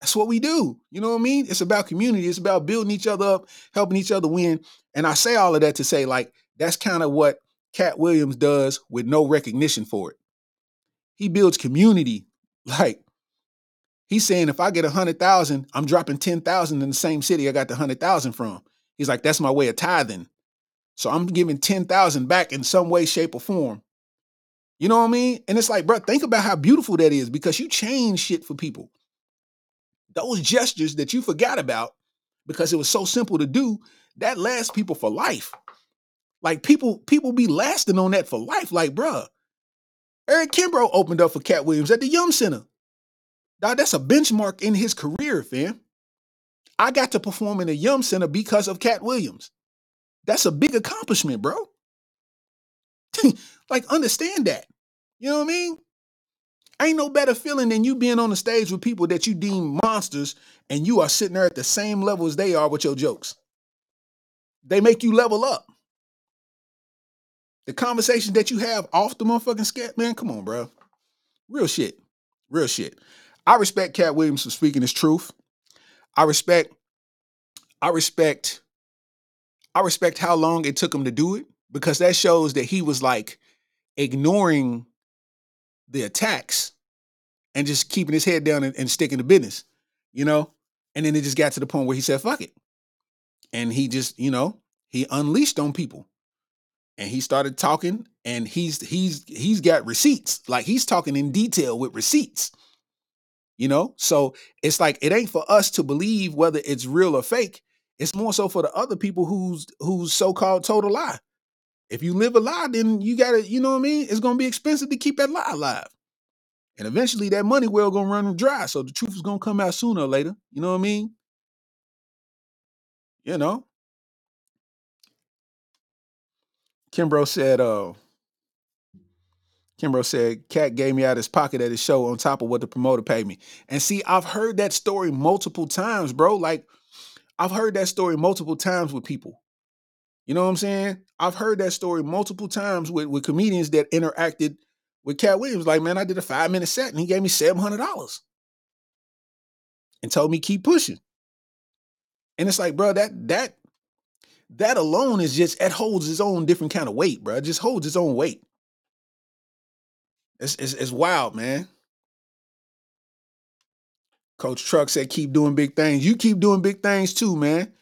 that's what we do. You know what I mean? It's about community. It's about building each other up, helping each other win. And I say all of that to say, like, that's kind of what Katt Williams does with no recognition for it. He builds community. Like, he's saying if I get a hundred thousand, I'm dropping ten thousand in the same city I got the hundred thousand from. He's like, that's my way of tithing. So I'm giving ten thousand back in some way, shape, or form. You know what I mean? And it's like, bro, think about how beautiful that is because you change shit for people. Those gestures that you forgot about because it was so simple to do, that lasts people for life. Like people, people be lasting on that for life. Like, bruh, Eric Kimbrough opened up for Katt Williams at the Yum Center. Dog, that's a benchmark in his career, fam. I got to perform in a Yum Center because of Katt Williams. That's a big accomplishment, bro. like, understand that. You know what I mean? Ain't no better feeling than you being on the stage with people that you deem monsters and you are sitting there at the same level as they are with your jokes. They make you level up. The conversation that you have off the motherfucking scat, man, come on, bro. Real shit. Real shit. I respect Katt Williams for speaking his truth. I respect, I respect, I respect how long it took him to do it because that shows that he was like ignoring the attacks and just keeping his head down and, and sticking to business, you know? And then it just got to the point where he said, fuck it. And he just, you know, he unleashed on people. And he started talking and he's he's he's got receipts. Like he's talking in detail with receipts. You know? So it's like it ain't for us to believe whether it's real or fake. It's more so for the other people who's who's so-called told a lie. If you live a lie, then you gotta, you know what I mean? It's gonna be expensive to keep that lie alive. And eventually that money well gonna run dry. So the truth is gonna come out sooner or later. You know what I mean? You know. Kimbrough said, uh, Kimbrough said, Katt gave me out of his pocket at his show on top of what the promoter paid me. And see, I've heard that story multiple times, bro. Like, I've heard that story multiple times with people. You know what I'm saying? I've heard that story multiple times with, with comedians that interacted with Katt Williams. Like, man, I did a five minute set and he gave me $700 and told me keep pushing. And it's like, bro, that, that, that alone is just, it holds its own different kind of weight, bro. It just holds its own weight. It's, it's, it's wild, man. Coach Truck said, keep doing big things. You keep doing big things too, man.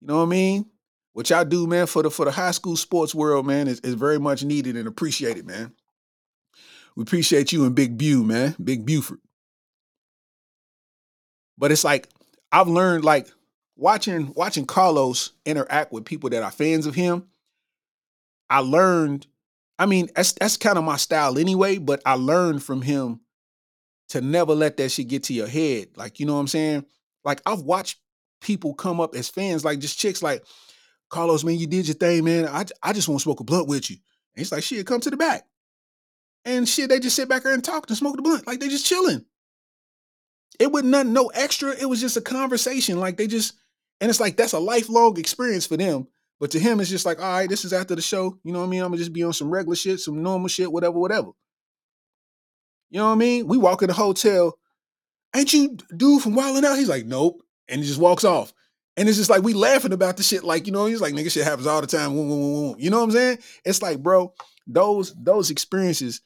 You know what I mean? What y'all do, man, for the for the high school sports world, man, is, is very much needed and appreciated, man. We appreciate you and Big Bew, man. Big Buford. But it's like I've learned like watching watching Carlos interact with people that are fans of him. I learned, I mean, that's that's kind of my style anyway, but I learned from him to never let that shit get to your head. Like, you know what I'm saying? Like I've watched people come up as fans, like just chicks like, Carlos, man, you did your thing, man. I, I just want to smoke a blunt with you. And he's like, shit, come to the back. And shit, they just sit back there and talk and smoke the blunt. Like they just chilling. It was nothing, no extra. It was just a conversation. Like they just, and it's like that's a lifelong experience for them. But to him, it's just like, all right, this is after the show. You know what I mean? I'm gonna just be on some regular shit, some normal shit, whatever, whatever. You know what I mean? We walk in the hotel. Ain't you dude from Wild 'N Out? He's like, nope. And he just walks off. And it's just like we laughing about the shit, like, you know, he's like, nigga, shit happens all the time. You know what I'm saying? It's like, bro, those those experiences,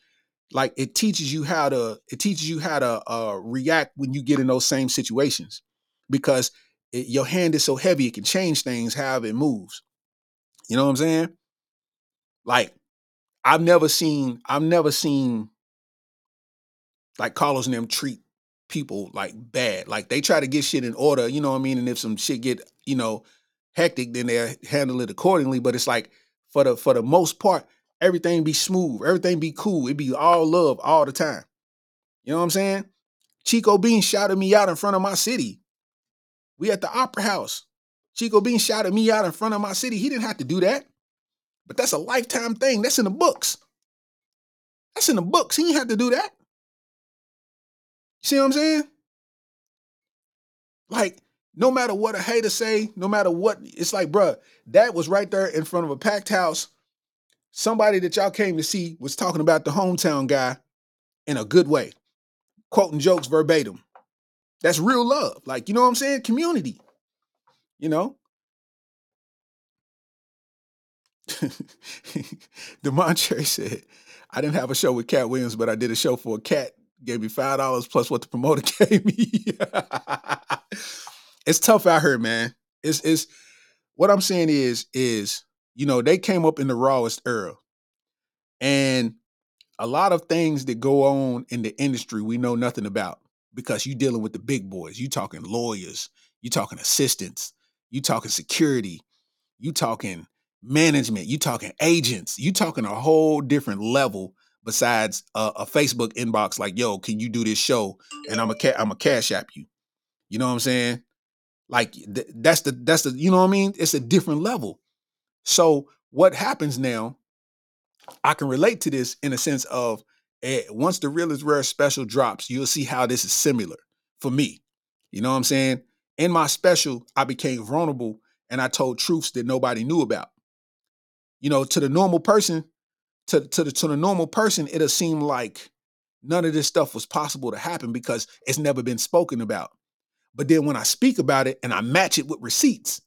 like it teaches you how to, it teaches you how to uh react when you get in those same situations. Because it, your hand is so heavy, it can change things however it moves. You know what I'm saying? Like, I've never seen, I've never seen like Carlos and them treat people like bad. Like they try to get shit in order, you know what I mean? And if some shit get, you know, hectic, then they handle it accordingly. But it's like for the for the most part, everything be smooth, everything be cool. It be all love all the time. You know what I'm saying? Chico Bean shouted me out in front of my city. We at the Opera House. Chico Bean shouted me out in front of my city. He didn't have to do that. But that's a lifetime thing. That's in the books. That's in the books. He didn't have to do that. See what I'm saying? Like, no matter what a hater say, no matter what, it's like, bruh, that was right there in front of a packed house. Somebody that y'all came to see was talking about the hometown guy in a good way, quoting jokes verbatim. That's real love. Like, you know what I'm saying? Community. You know? Demontre said, I didn't have a show with Katt Williams, but I did a show for a cat gave me five dollars plus what the promoter gave me. it's tough out here, man. It's it's what I'm saying is is you know they came up in the rawest era, and a lot of things that go on in the industry we know nothing about because you're dealing with the big boys. You're talking lawyers, You're talking assistants, you talking security, you talking management, you talking agents, you talking a whole different level besides a, a, Facebook inbox like, "Yo, can you do this show?" and I'm a ca- I'm a cash app you. You know what I'm saying? Like th- that's the that's the you know what I mean? It's a different level. So what happens now? I can relate to this in a sense of eh, once the real is rare special drops, you'll see how this is similar for me. You know what I'm saying? In my special, I became vulnerable and I told truths that nobody knew about. You know, to the normal person, to to the to the normal person, it'll seem like none of this stuff was possible to happen because it's never been spoken about. But then when I speak about it and I match it with receipts,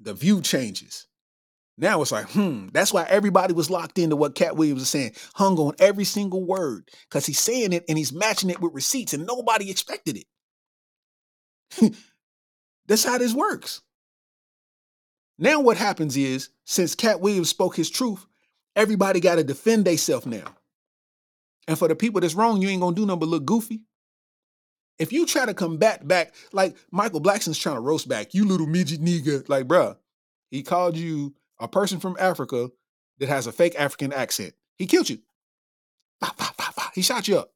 the view changes. Now it's like, hmm, that's why everybody was locked into what Katt Williams was saying, hung on every single word, because he's saying it and he's matching it with receipts, and nobody expected it. that's how this works. Now what happens is, since Katt Williams spoke his truth, everybody got to defend themselves now. And for the people that's wrong, you ain't gonna do nothing but look goofy. If you try to combat back, like Michael Blackson's trying to roast back, you little midget nigga, like bruh, he called you a person from Africa that has a fake African accent. He killed you. Bah, bah, bah, he shot you up.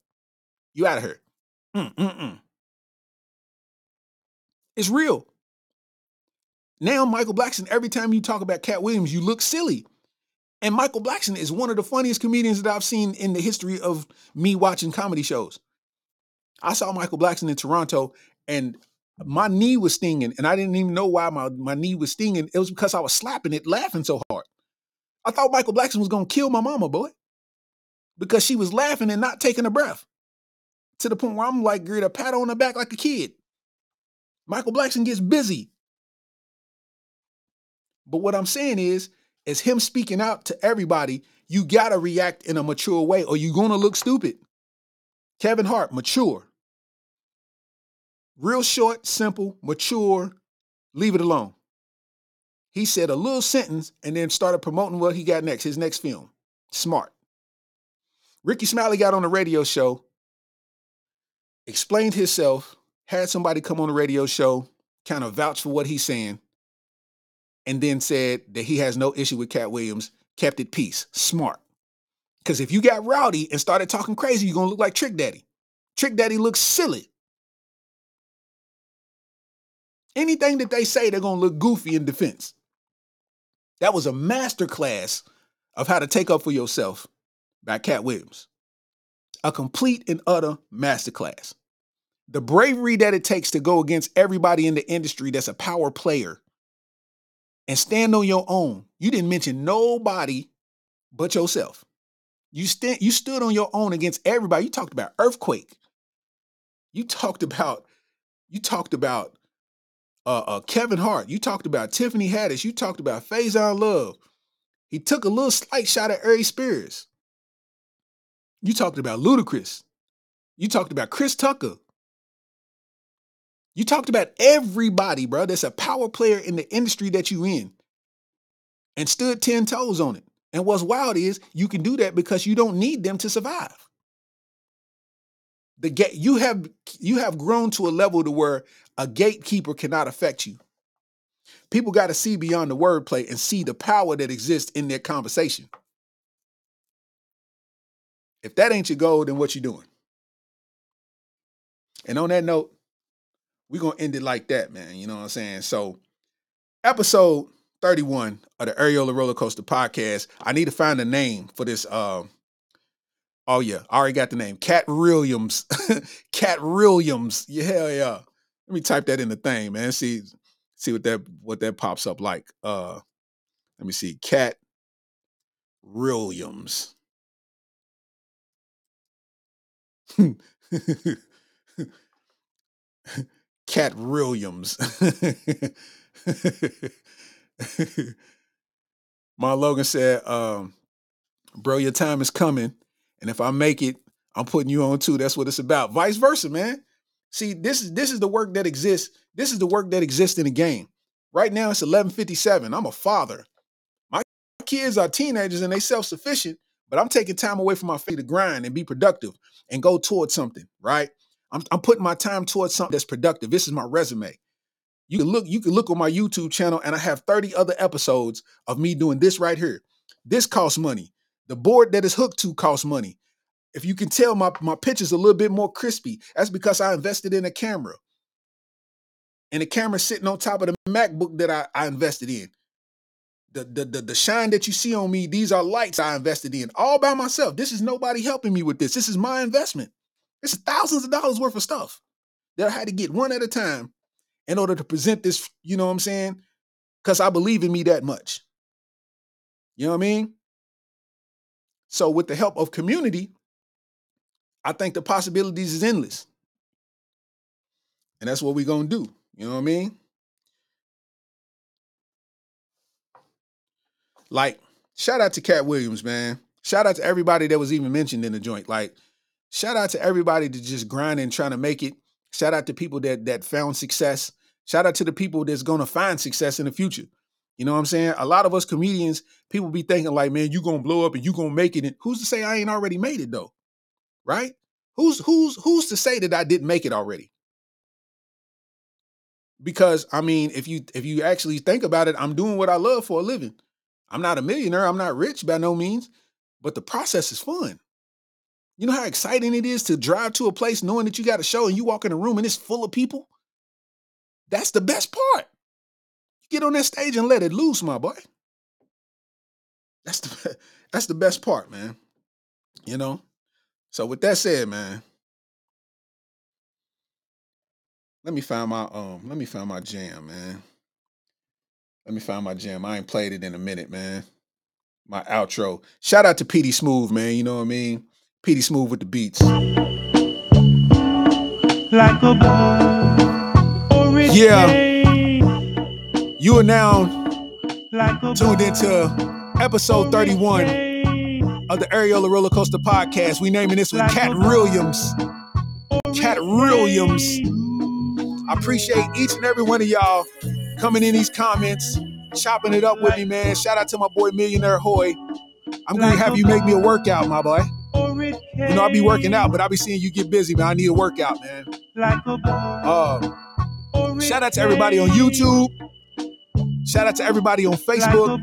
You out of here. Mm-mm-mm. It's real. Now, Michael Blackson, every time you talk about Katt Williams, you look silly. And Michael Blackson is one of the funniest comedians that I've seen in the history of me watching comedy shows. I saw Michael Blackson in Toronto and my knee was stinging, and I didn't even know why my, my knee was stinging. It was because I was slapping it, laughing so hard. I thought Michael Blackson was gonna kill my mama, boy, because she was laughing and not taking a breath to the point where I'm like, get a pat on the back like a kid. Michael Blackson gets busy. But what I'm saying is, as him speaking out to everybody, you gotta react in a mature way, or you're gonna look stupid. Kevin Hart, mature. Real short, simple, mature, leave it alone. He said a little sentence and then started promoting what he got next, his next film. Smart. Rickey Smiley got on a radio show, explained himself, had somebody come on the radio show, kind of vouch for what he's saying, and then said that he has no issue with Katt Williams, kept it peace. Smart. Because if you got rowdy and started talking crazy, you're going to look like Trick Daddy. Trick Daddy looks silly. Anything that they say, they're going to look goofy in defense. That was a master class of how to take up for yourself by Katt Williams. A complete and utter masterclass. The bravery that it takes to go against everybody in the industry that's a power player and stand on your own. You didn't mention nobody but yourself. You stand you stood on your own against everybody. You talked about earthquake. You talked about you talked about uh, uh, Kevin Hart. You talked about Tiffany Haddish. You talked about Faison Love. He took a little slight shot at Ari Spears. You talked about Ludacris. You talked about Chris Tucker. You talked about everybody, bro. That's a power player in the industry that you in, and stood ten toes on it. And what's wild is you can do that because you don't need them to survive. The gate you have you have grown to a level to where a gatekeeper cannot affect you. People got to see beyond the wordplay and see the power that exists in their conversation. If that ain't your goal, then what you doing? And on that note, we're gonna end it like that, man. You know what I'm saying? So, episode 31 of the Areola Roller Coaster podcast. I need to find a name for this. Uh, oh yeah, I already got the name. Katt Williams. Katt Williams. Yeah, yeah. Let me type that in the thing, man. See, see what that what that pops up like. Uh, let me see. Katt Williams. Katt Williams. My Logan said, um, bro, your time is coming. And if I make it, I'm putting you on too. That's what it's about. Vice versa, man. See, this is this is the work that exists. This is the work that exists in the game. Right now it's 1157. I'm a father. My kids are teenagers and they self-sufficient, but I'm taking time away from my family to grind and be productive and go towards something, right? I'm, I'm putting my time towards something that's productive. This is my resume. You can look, you can look on my YouTube channel, and I have 30 other episodes of me doing this right here. This costs money. The board that is hooked to costs money. If you can tell my, my picture's a little bit more crispy, that's because I invested in a camera. And the camera's sitting on top of the MacBook that I, I invested in. The, the, the, the shine that you see on me, these are lights I invested in all by myself. This is nobody helping me with this. This is my investment. It's thousands of dollars worth of stuff that I had to get one at a time in order to present this, you know what I'm saying? Because I believe in me that much. You know what I mean? So, with the help of community, I think the possibilities is endless. And that's what we're going to do. You know what I mean? Like, shout out to Katt Williams, man. Shout out to everybody that was even mentioned in the joint. Like, shout out to everybody that just grinding, trying to make it. Shout out to people that that found success. Shout out to the people that's gonna find success in the future. You know what I'm saying? A lot of us comedians, people be thinking like, man, you gonna blow up and you gonna make it. And who's to say I ain't already made it though? Right? Who's who's who's to say that I didn't make it already? Because I mean, if you if you actually think about it, I'm doing what I love for a living. I'm not a millionaire, I'm not rich by no means, but the process is fun. You know how exciting it is to drive to a place knowing that you got a show and you walk in a room and it's full of people? That's the best part. You get on that stage and let it loose, my boy. That's the that's the best part, man. You know? So with that said, man, let me find my um, let me find my jam, man. Let me find my jam. I ain't played it in a minute, man. My outro. Shout out to PD Smooth, man. You know what I mean? PD Smooth with the beats. like a. Yeah. You are now like tuned into episode 31 of the Areola Roller Coaster Podcast. We naming this one Katt Williams. Katt Williams. I appreciate each and every one of y'all coming in these comments, chopping it up with me, man. Shout out to my boy Millionaire Hoy. I'm gonna have you make me a workout, my boy. You know, I'll be working out, but I'll be seeing you get busy, man. I need a workout, man. like a. Uh, shout out to everybody on YouTube. Shout out to everybody on Facebook.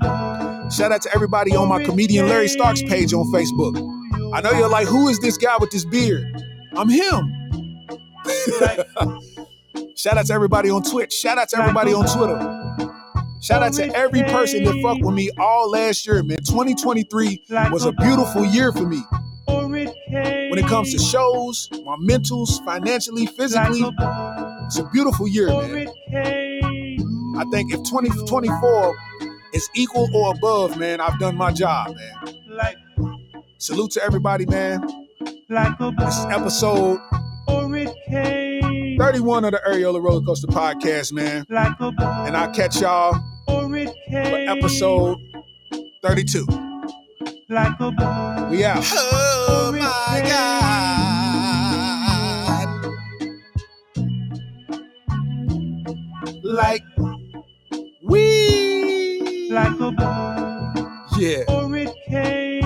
Shout out to everybody on my comedian Larry Starks page on Facebook. I know you're like, who is this guy with this beard? I'm him. Shout out to everybody on Twitch. Shout out to everybody on Twitter. Shout out to every person that fucked with me all last year, man. 2023 was a beautiful year for me. When it comes to shows, my mentals, financially, physically, it's a beautiful year, man. I think if 2024 is equal or above, man, I've done my job, man. Salute to everybody, man. This is episode 31 of the Areola Roller Coaster Podcast, man. And I'll catch y'all for episode 32. We out. God. Like we. Like a ball. Yeah.